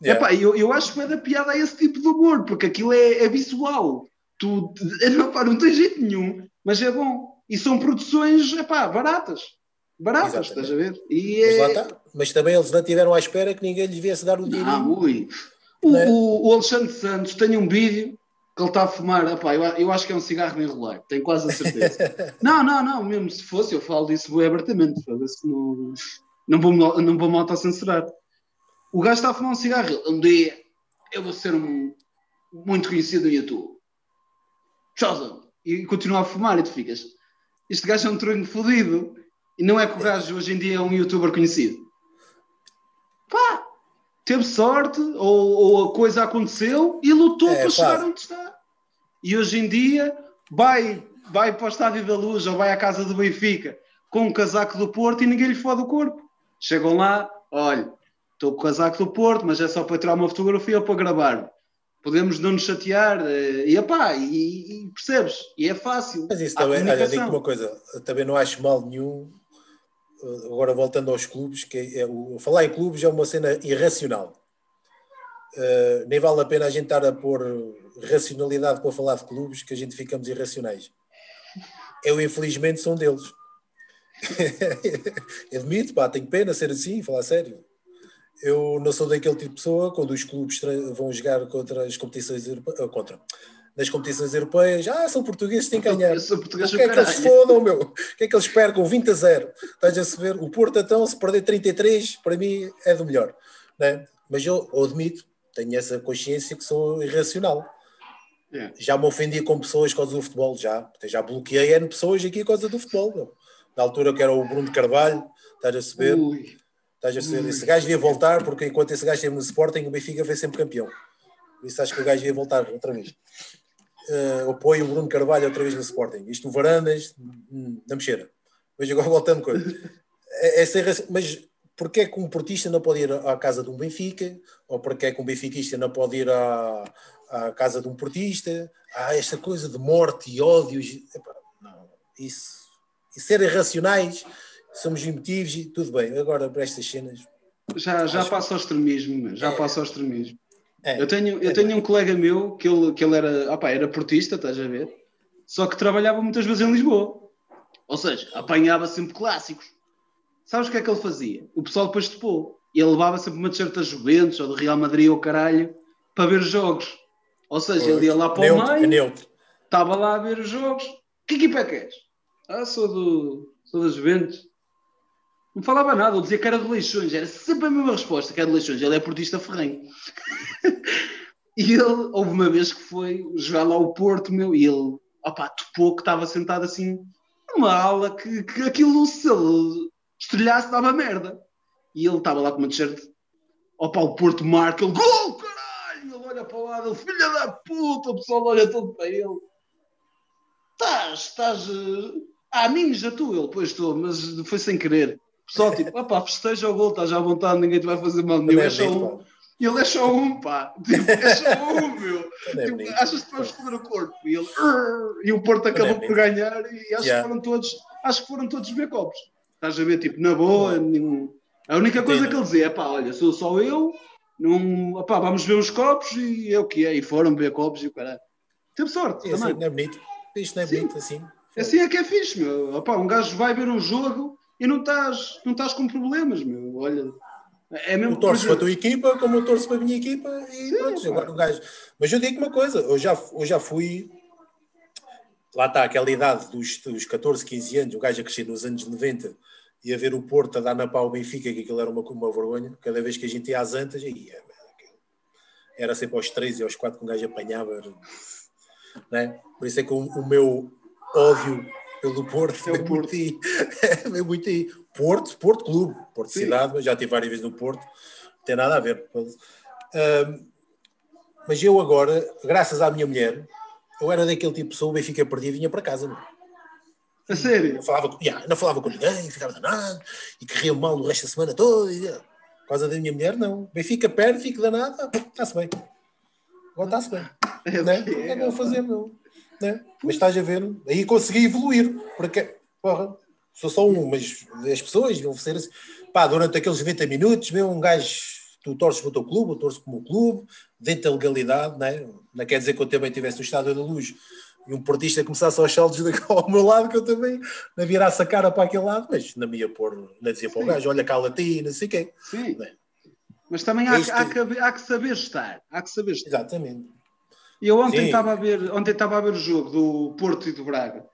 Yeah. Epá, eu, eu acho que é da piada a esse tipo de humor, porque aquilo é, é visual. Tu, não, pá, não tem jeito nenhum. mas é bom. E são produções, epá, baratas. Baratas, estás a ver? E mas, é... tá. mas também eles não tiveram à espera que ninguém lhes viesse dar o dinheiro. Ah, ui. O, é? o, o, Alexandre Santos tem um vídeo que ele está a fumar. Epá, eu, eu acho que é um cigarro enrolado, tenho quase a certeza. não, não, não, mesmo se fosse, eu falo disso bem abertamente. Não, não vou, não vou me autocensurar. O gajo está a fumar um cigarro. Um dia eu vou ser um, muito conhecido no YouTube. Tchauzão. E continua a fumar e tu ficas. Este gajo é um tronho fodido. E não é que o gajo hoje em dia é um youtuber conhecido. Pá, teve sorte, ou, ou a coisa aconteceu e lutou é, para chegar onde está. E hoje em dia vai, vai para o Estádio da Luz ou vai à casa do Benfica com um casaco do Porto e ninguém lhe fode o corpo. Chegam lá, olha, estou com o casaco do Porto, mas é só para tirar uma fotografia ou para gravar. Podemos não nos chatear, eh, e, epá, e, e percebes? E é fácil. Mas isso também, olha, digo uma coisa, também não acho mal nenhum agora voltando aos clubes, que é, o, falar em clubes é uma cena irracional. Uh, nem vale a pena a gente estar a pôr racionalidade para falar de clubes, que a gente ficamos irracionais. Eu, infelizmente, sou um deles. Admito, pá, tenho pena ser assim, falar sério. Eu não sou daquele tipo de pessoa quando os clubes vão jogar contra as competições europeias. Contra nas competições europeias, ah, são portugueses, têm que ganhar. São portugueses, o que é que eles fodam, meu? O que é que eles percam? 20 a 0. Estás a saber? O Porto, então, se perder 33, para mim é do melhor. Né? Mas eu, eu admito, tenho essa consciência que sou irracional. Yeah. Já me ofendi com pessoas por causa do futebol, já. Já bloqueei N pessoas aqui por causa do futebol. Meu. Na altura que era o Bruno Carvalho, estás a saber? Ui. Estás a saber? Esse gajo devia voltar, porque enquanto esse gajo esteve no Sporting, o Benfica foi sempre campeão. Por isso acho que o gajo devia voltar outra vez uh, apoio o Bruno Carvalho outra vez no Sporting. Isto Varandas, hum, na mexeira. Mas agora voltando com é, é Mas porquê é que um portista não pode ir à casa de um Benfica? Ou porquê é que um benfiquista não pode ir à, à casa de um portista? Há esta coisa de morte e ódios. Epá, não, isso, isso ser irracionais, somos emotivos e tudo bem. Agora, para estas cenas. Já, já passa ao extremismo, já é, passa ao extremismo. É, eu tenho, eu é tenho um colega meu que ele, que ele era, opa, era portista, estás a ver? Só que trabalhava muitas vezes em Lisboa. Ou seja, apanhava sempre clássicos. Sabes o que é que ele fazia? O pessoal depois topou. E ele levava sempre uma t-shirt da Juventus ou do Real Madrid ou caralho para ver os jogos. Ou seja, ele ia lá para o meio, estava lá a ver os jogos. Que equipa é que és? Ah, sou, do, sou da Juventus. Não falava nada, ele dizia que era de Leixões, era sempre a mesma resposta, que era de Leixões, ele é portista ferrenho. e ele, houve uma vez que foi jogar lá o Porto, meu, e ele, opá, topou que estava sentado assim, numa aula que, que aquilo, se ele estrelhasse, dava merda. E ele estava lá com uma t-shirt, opá, o Porto marca, ele, gol, caralho! Ele olha para o lado, ele, filha da puta, o pessoal olha todo para ele. Estás, estás... Ah, ninja tu, ele, pois estou, mas foi sem querer. Pessoal, tipo, opá, festeja o gol, estás à vontade, ninguém te vai fazer mal nenhum, é só um. E ele é só um, pá. Tipo, é só um, meu. Tipo, achas que vamos foder o corpo? E ele, e o Porto acabou por ganhar e acho yeah. que foram todos, acho que foram todos ver copos. Estás a ver, tipo, na boa, nenhum... A única coisa que ele dizia é pá, olha, sou só eu, não, opá, vamos ver os copos e é o que é. E foram ver copos e o caralho. Teve sorte. E assim, não é bonito. Isto não é Sim. bonito assim. Assim é que é fixe, meu. Opá, um gajo vai ver um jogo e não estás, não estás com problemas, meu. Olha, é mesmo. Eu torço para a tua equipa, como eu torço para a minha equipa, e Sim, pronto, agora um gajo. Mas eu digo uma coisa, eu já, eu já fui. Lá está aquela idade dos, dos 14, 15 anos, o gajo a crescer nos anos 90 e a ver o Porto a dar na pau ao Benfica, que aquilo era uma, uma vergonha. Cada vez que a gente ia às Antas, ia, era sempre aos 3 e aos 4 que um gajo apanhava. Era, né? Por isso é que o, o meu ódio pelo Porto, é o Porto. Muito, é muito aí. Porto, Porto Clube, Porto Sim. Cidade, mas já tive várias vezes no Porto, não tem nada a ver. Um, mas eu agora, graças à minha mulher, eu era daquele tipo de pessoa, o Benfica perdia e vinha para casa. Não? A sério? Não falava, yeah, não falava com ninguém, ficava danado, e corria mal o resto da semana toda. E, por causa da minha mulher, não. Benfica perde, fica danado, está-se bem. Agora está-se bem. É, né? é, é, é, fazer, não. Né? Mas estás a ver, aí consegui evoluir, porque, porra, sou só um, mas as pessoas vão ser assim, pá, durante aqueles 90 minutos, vê um gajo, tu torces para o teu clube, eu torço como o clube, dentro da legalidade, né? não quer dizer que eu também estivesse no Estado da Luz, e um portista começasse aos saltos ao meu lado, que eu também não virasse a cara para aquele lado, mas não me ia pôr, não dizia para o gajo, olha cá ti, não sei o quê. Sim. É? Mas também há, este... há, que, há, que, saber estar. Há que saber estar. Exatamente. E eu ontem estava a ver, ontem estava a ver o jogo do Porto e do Braga.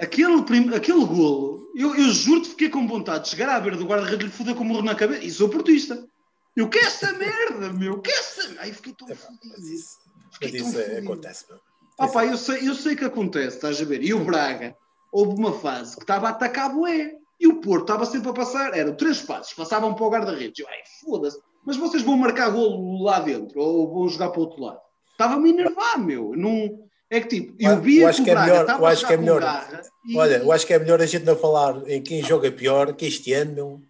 Aquele, prim... aquele golo, eu, eu juro que fiquei com vontade de chegar à beira do guarda-redes e lhe foder com o morro na cabeça. E sou portista. Eu quero essa merda, meu, quero essa. Ai, fiquei tão fodido. Mas isso, mas isso é, acontece, meu. Ah, pá, eu sei, eu sei que acontece, estás a ver? E o Braga, houve uma fase que estava a atacar bué. E o Porto estava sempre a passar, eram três passos, passavam para o guarda-redes. Ai, foda-se, mas vocês vão marcar golo lá dentro ou vão jogar para o outro lado? Estava-me a enervar, meu. Não... É que tipo, eu vi eu acho que é melhor, eu acho que é melhor. E... Olha, eu acho que é melhor a gente não falar em quem joga pior, que este ano, meu.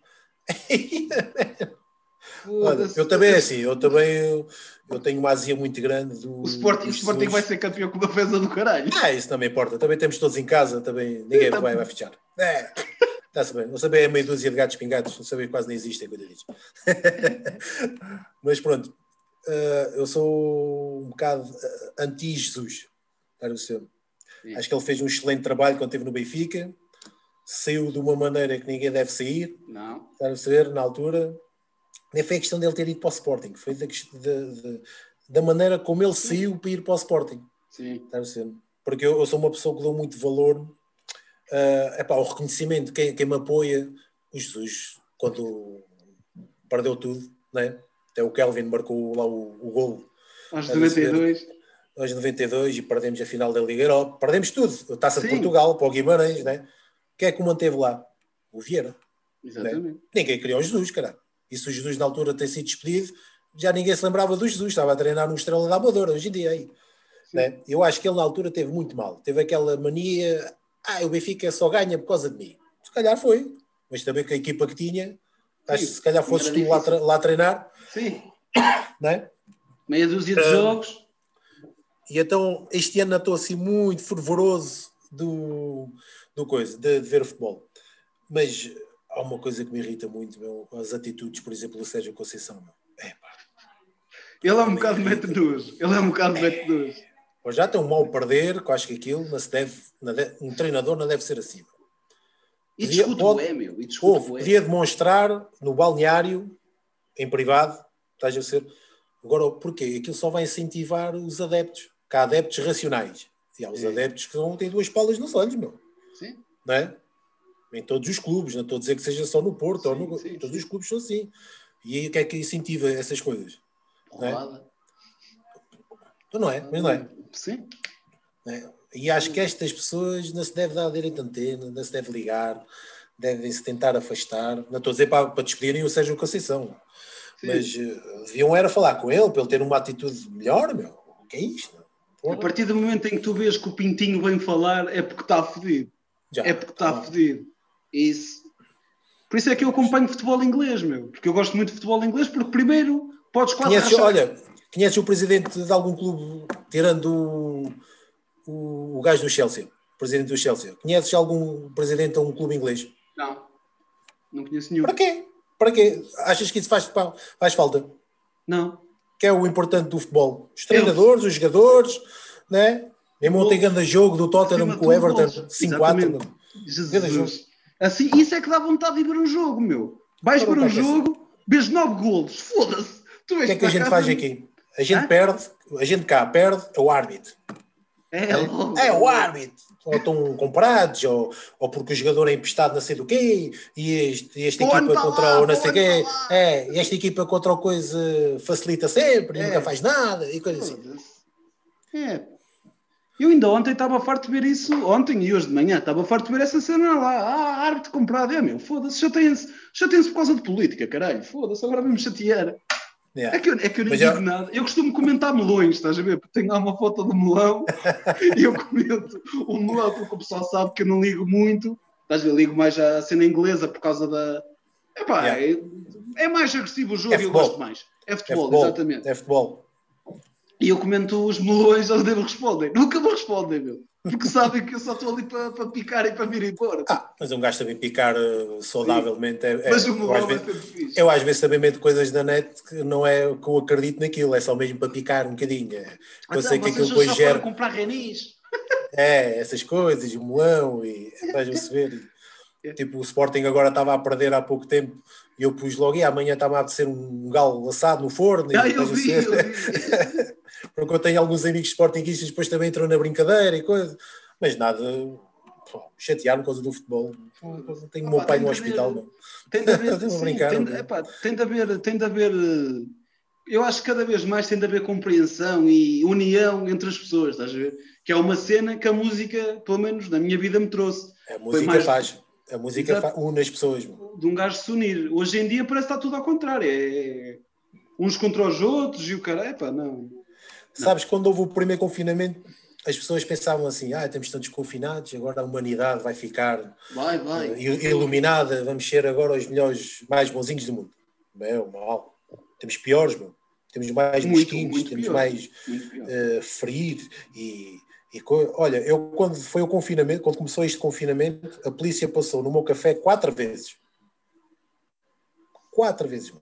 Olha, eu também é assim, eu também eu, eu tenho uma azia muito grande do. O Sporting, o Sporting vai ser campeão com uma defesa do caralho. Ah, isso não me importa. Também temos todos em casa, também ninguém vai, vai fechar. É. Está-se bem. Não saber é meia dúzia de gatos pingados, não saber quase nem existem, coitadinhos. Mas pronto, uh, eu sou um bocado uh, anti-Jesus. Acho que ele fez um excelente trabalho quando esteve no Benfica. Saiu de uma maneira que ninguém deve sair. Não. Está a perceber? Na altura. Nem foi a questão dele ter ido para o Sporting. Foi da, da, da maneira como ele saiu para ir para o Sporting. Sim. Está a perceber? Porque eu, eu sou uma pessoa que dou muito valor uh, epá, o reconhecimento, quem, quem me apoia, o Jesus, quando perdeu tudo, né? até o Kelvin marcou lá o, o gol. Aos 92. Aos 92 e perdemos a final da Liga Europa. Perdemos tudo. A taça Sim. de Portugal para o Guimarães, né? Quem é que o manteve lá? O Vieira. Exatamente. Né? Ninguém queria o Jesus, cara. E se o Jesus na altura tem sido despedido, já ninguém se lembrava do Jesus. Estava a treinar no Estrela da Amadora, hoje em dia aí. Né? Eu acho que ele na altura teve muito mal. Teve aquela mania, ah, o Benfica só ganha por causa de mim. Se calhar foi, mas também com a equipa que tinha, acho que se calhar fosses tu lá, lá, treinar. Sim. Não é? Meia dúzia de jogos. E então este ano estou assim muito fervoroso do, do coisa, de, de ver futebol. Mas há uma coisa que me irrita muito, meu, as atitudes, por exemplo, do Sérgio Conceição. É, pá. Ele é um bocado mete duas. Ele é um bocado mete duas. Pois já tem um mal perder, que eu acho que aquilo não se deve, não deve, um treinador não deve ser assim. E discute pode, é, meu. E houve, podia demonstrar no balneário, em privado, estás a ser. Agora, porquê? Aquilo só vai incentivar os adeptos, que há adeptos racionais. E há os é. adeptos que têm duas palas nos olhos, meu. Sim. Não é? Em todos os clubes, não estou a dizer que seja só no Porto, sim, ou no, sim, todos sim. os clubes são assim. E o que é que incentiva essas coisas? Porrada. Então não é, mas não é. Sim. É? E acho que estas pessoas não se deve dar direito de antena, não se deve ligar, devem-se tentar afastar. Não estou a dizer para, para despedirem o Sérgio Conceição, Sim. mas uh, deviam era falar com ele para ele ter uma atitude melhor, meu. O que é isto? A partir do momento em que tu vês que o Pintinho vem falar, é porque está fodido. Já, é porque está tá fodido. Isso. Por isso é que eu acompanho futebol inglês, meu. Porque eu gosto muito de futebol inglês, porque primeiro podes quase. Conheces. Olha, Conheces o presidente de algum clube, tirando o, o, o gajo do Chelsea, presidente do Chelsea? Conheces algum presidente de um clube inglês? Não, não conheço nenhum. Para quê? Para quê? Achas que isso faz, faz falta? Não. Que é o importante do futebol? Os treinadores, Eu... os jogadores, né? Mesmo ontem grande jogo do Tottenham com o Everton 5-4. Jesus. Assim, isso é que dá vontade de ir ver um jogo, meu. Vais para um jogo, vês nove golos, foda-se. O que é que a gente faz aqui? A gente Hã? perde, a gente cá perde, é o árbitro. É, é, é o árbitro. Ou estão comprados, ou, ou porque o jogador é emprestado não sei do quê, e este, esta equipa contra lá, o não sei quê, é, esta equipa contra o coisa facilita sempre, é. nunca faz nada, e coisa assim. É. Eu ainda ontem estava farto de ver isso, ontem e hoje de manhã, estava farto de ver essa cena lá, ah, árbitro comprado, é meu, foda-se, já tem-se por causa de política, caralho, foda-se, agora vamos chatear. Yeah. É que eu, é que eu não digo eu... nada. Eu costumo comentar melões, estás a ver? Porque tenho lá uma foto de melão e eu comento o melão porque o pessoal sabe que eu não ligo muito. Estás a ver? Ligo mais à cena inglesa por causa da. Epá, yeah. é, é mais agressivo o jogo é e eu gosto mais. É futebol, é futebol, exatamente. É futebol. E eu comento os melões, eles devem responder. Nunca me respondem, meu. Porque sabem que eu só estou ali para, para picar e para vir embora. Ah, mas um gajo também picar uh, saudavelmente é, é, mas o eu, às vezes, eu às vezes também meto coisas da net que não é que eu acredito naquilo, é só mesmo para picar um bocadinho. É, eu sei que aquilo depois gera. comprar renis. É, essas coisas, o melão e estás a perceber. É. Tipo, o Sporting agora estava a perder há pouco tempo e eu pus logo, e amanhã estava a ser um galo assado no forno. Ah, eu vi, eu vi. Porque eu tenho alguns amigos sportinguistas depois também entram na brincadeira e coisa. Mas nada, chatear-me por causa do futebol. Tenho o meu pai no hospital. Não. Tem de haver, sim, brincar, tem, de, epá, tem de haver, tem de haver. Eu acho que cada vez mais tem de haver compreensão e união entre as pessoas, estás a ver? Que é uma cena que a música, pelo menos na minha vida, me trouxe. A música mais... faz. A música faz, une as pessoas. De um gajo se unir. Hoje em dia parece que está tudo ao contrário. É uns contra os outros e o cara, epá, não. Sabes, quando houve o primeiro confinamento, as pessoas pensavam assim: ah, temos tantos confinados, agora a humanidade vai ficar vai, vai. Uh, iluminada, vamos ser agora os melhores, mais bonzinhos do mundo. Meu, mal. Temos piores, meu. Temos mais muito, mesquinhos, muito temos pior. mais uh, ferir e, e olha, eu quando foi o confinamento, quando começou este confinamento, a polícia passou no meu café quatro vezes. Quatro vezes.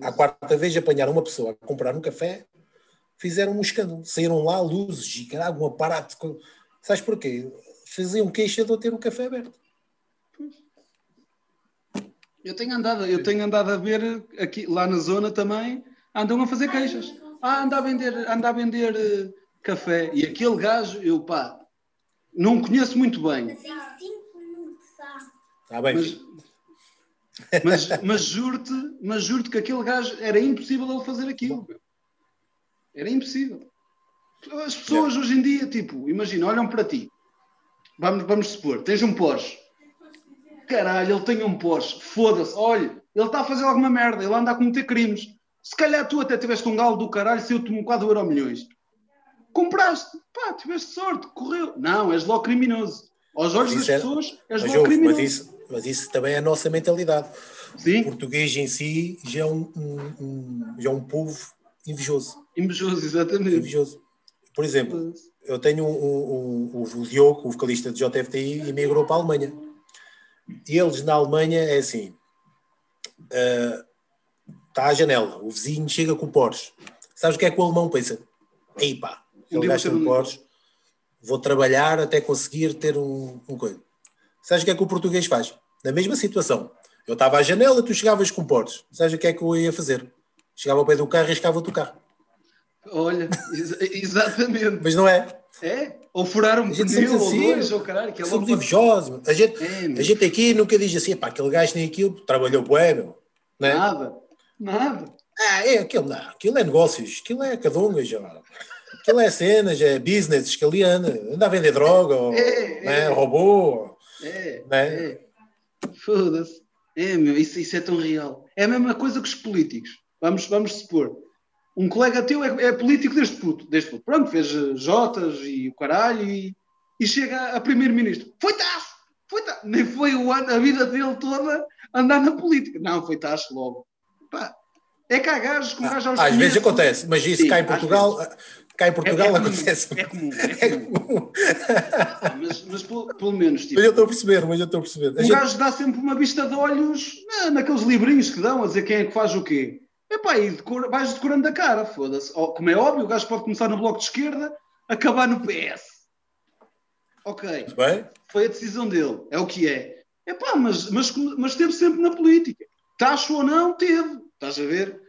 A quarta vez apanharam uma pessoa a comprar um café fizeram um escândalo. Saíram lá luzes e caralho, um aparato. Sabes porquê? Faziam queixa de eu ter o café aberto. Eu tenho andado, eu tenho andado a ver aqui lá na zona também, andam a fazer queixas. Ah, anda a vender, anda a vender uh, café. E aquele gajo, eu pá, não conheço muito bem. Está bem, mas, mas, mas juro-te, mas juro-te que aquele gajo era impossível ele fazer aquilo. Era impossível. As pessoas hoje em dia, tipo, imagina, olham para ti. Vamos, vamos supor, tens um Porsche. Caralho, ele tem um Porsche. Foda-se. Olha, ele está a fazer alguma merda. Ele anda a cometer crimes. Se calhar tu até tiveste um galo do caralho se eu te um quadro euro milhões. Compraste. Pá, tiveste sorte. Correu. Não, és logo criminoso. Aos olhos das é... pessoas, és mas, logo criminoso. Mas isso, mas isso também é a nossa mentalidade. Sim. O português em si já é um, um, um já é um povo invejoso. Invejoso, exatamente. Invejoso. Por exemplo, eu tenho um, um, um, o Diogo, o vocalista de JFTI, emigrou para a Alemanha. E eles na Alemanha é assim: uh, está à janela, o vizinho chega com o Porsche. Sabes o que é que o alemão pensa? Ei pá, ele gasta um Porsche, vou trabalhar até conseguir ter um, um coisa. Sabes o que é que o português faz? Na mesma situação. Eu estava à janela, tu chegavas com Porsche. Sabes o que é que eu ia fazer? Chegava ao pé do carro e riscava o teu carro. Olha, ex exatamente. Mas não é? É? Ou furar um pneu ou assim, dois, ou caralho. Que é somos invejosos. A gente, é, a gente aqui nunca diz assim, pá, aquele gajo nem aquilo, trabalhou bué, meu. Não é? Nada, nada. Ah, é, aquilo não, aquilo é negócios, aquilo é cadungas, já. Aquilo é cenas, é business, escaliana, anda a vender droga, ou, é, né, é. robô. É, né? é. Foda-se. É, meu, isso, isso é tão real. É a mesma coisa que os políticos. Vamos, vamos supor, um colega teu é, é político deste puto, deste puto. Pronto, fez eh, Jotas e o caralho e, e chega a primeiro-ministro. Foi tacho! Foi tacho! Nem foi o ano, a vida dele toda andar na política. Não, foi tacho logo. Pá, é que há gajos com gajos Às conhece, vezes acontece, mas isso Sim, cá em Portugal... Cá em Portugal é, é acontece. É comum, é comum. mas, mas pelo, pelo, menos. Tipo, mas eu estou a perceber, mas eu estou a perceber. A um gente... gajo dá sempre uma vista de olhos naqueles livrinhos que dão a dizer quem é que faz o quê. Epá, e decora, vais decorando a cara, foda-se. Como é óbvio, o gajo pode começar no bloco de esquerda, acabar no PS. Ok. Bem? Foi a decisão dele. É o que é. Epá, mas, mas, mas esteve sempre na política. Tacho ou não, teve. Estás a ver?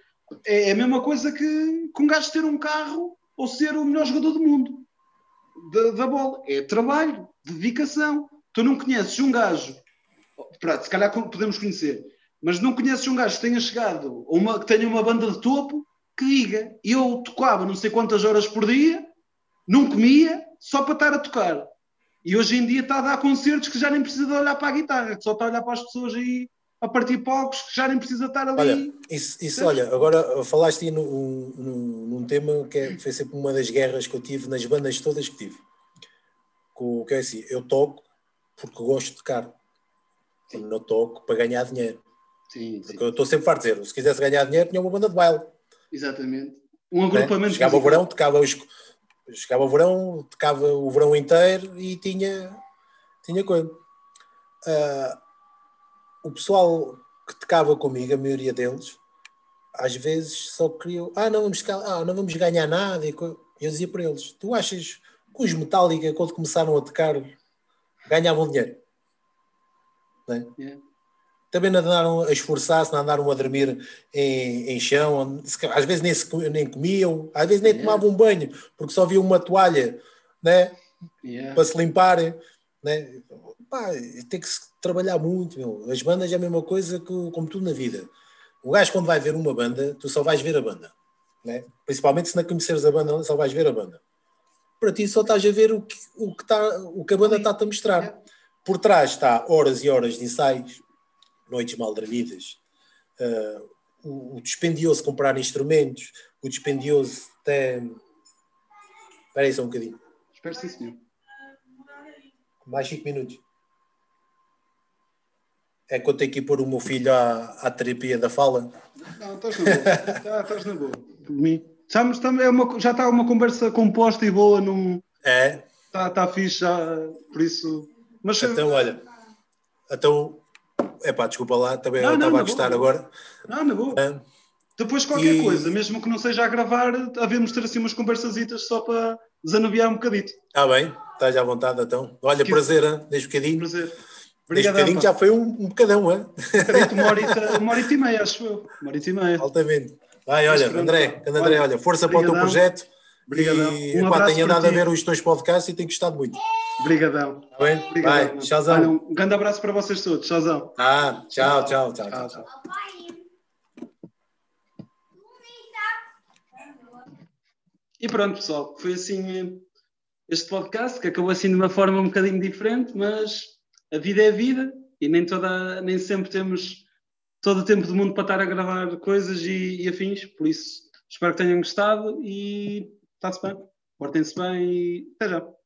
É, é a mesma coisa que, com um gajo ter um carro ou ser o melhor jogador do mundo. Da, da bola. É trabalho, dedicação. Tu não conheces um gajo. Pronto, se calhar podemos conhecer mas não conheces um gajo que tenha chegado, uma, que tenha uma banda de topo, que diga, eu tocava não sei quantas horas por dia, não comia, só para estar a tocar. E hoje em dia está a dar concertos que já nem precisa de olhar para a guitarra, que só está a olhar para as pessoas aí a partir palcos que já nem precisa estar ali. Olha, isso, isso olha, agora falaste aí num, num, num tema que é, foi sempre uma das guerras que eu tive nas bandas todas que tive. Com, que é assim, eu toco porque gosto de tocar. Eu não toco para ganhar dinheiro. Sim, Porque sim. eu estou sempre a dizer, se quisesse ganhar dinheiro, tinha uma banda de baile. Exatamente. Um agrupamento. Né? Chegava o verão, tocava os, chegava o verão, tocava o verão inteiro e tinha, tinha coisa. Uh, o pessoal que tocava comigo, a maioria deles, às vezes só queriam, ah, não vamos, ah, não vamos ganhar nada. E eu dizia para eles, tu achas que os Metallica, quando começaram a tocar, ganhavam dinheiro? É? yeah também não andaram a esforçar-se, não andaram a dormir em, em chão, às vezes nem, se, nem comiam, às vezes nem yeah. tomavam um banho, porque só havia uma toalha né, yeah. para se limparem. Né? Pá, tem que se trabalhar muito. Meu. As bandas é a mesma coisa que, como tudo na vida. O gajo, quando vai ver uma banda, tu só vais ver a banda. Né? Principalmente se não conheceres a banda, só vais ver a banda. Para ti só estás a ver o que, o que, tá, o que a banda está-te a mostrar. Por trás está horas e horas de ensaios, noites mal dormidas, uh, o, o, dispendioso comprar instrumentos, o dispendioso até. Espera aí só um bocadinho. Espero sim, senhor. Mais 5 minutos. É quando tenho que ir pôr o meu filho à, à terapia da fala. Não, estás na boa. estás na boa. Por mim. Estamos, estamos, é uma, já está uma conversa composta e boa. Num... É. Está, está fixe já, por isso. Mas, então, olha. Então, é pá, desculpa lá, também não, eu estava a gostar boa, agora. Não, na boa. Ah, Depois qualquer e... coisa, mesmo que não seja a gravar, havemos ter assim umas conversasitas só para desanuviar um bocadito. Ah, bem, estás à vontade então. Olha, que... prazer, desde bocadinho. Prazer. Obrigado, desde bocadinho já foi um, um bocadão, hein? uma horita, uma horita e meia, acho eu. Uma horita e meia. Altamente. Vai, olha, André, André, olha, força Obrigadão. para o teu projeto. Obrigadão. E, um epá, tenho andado a ver os teus podcasts e tenho gostado muito. Obrigadão. Tá bem? Obrigadão. Vai, tchauzão. um grande abraço para vocês todos. Tchauzão. Ah, tchau, tchau, tchau. tchau, tchau. E pronto, pessoal, foi assim este podcast que acabou assim de uma forma um bocadinho diferente, mas a vida é a vida e nem, toda, nem sempre temos todo o tempo do mundo para estar a gravar coisas e, e afins, por isso espero que tenham gostado e está-se bem, portem-se bem e até já.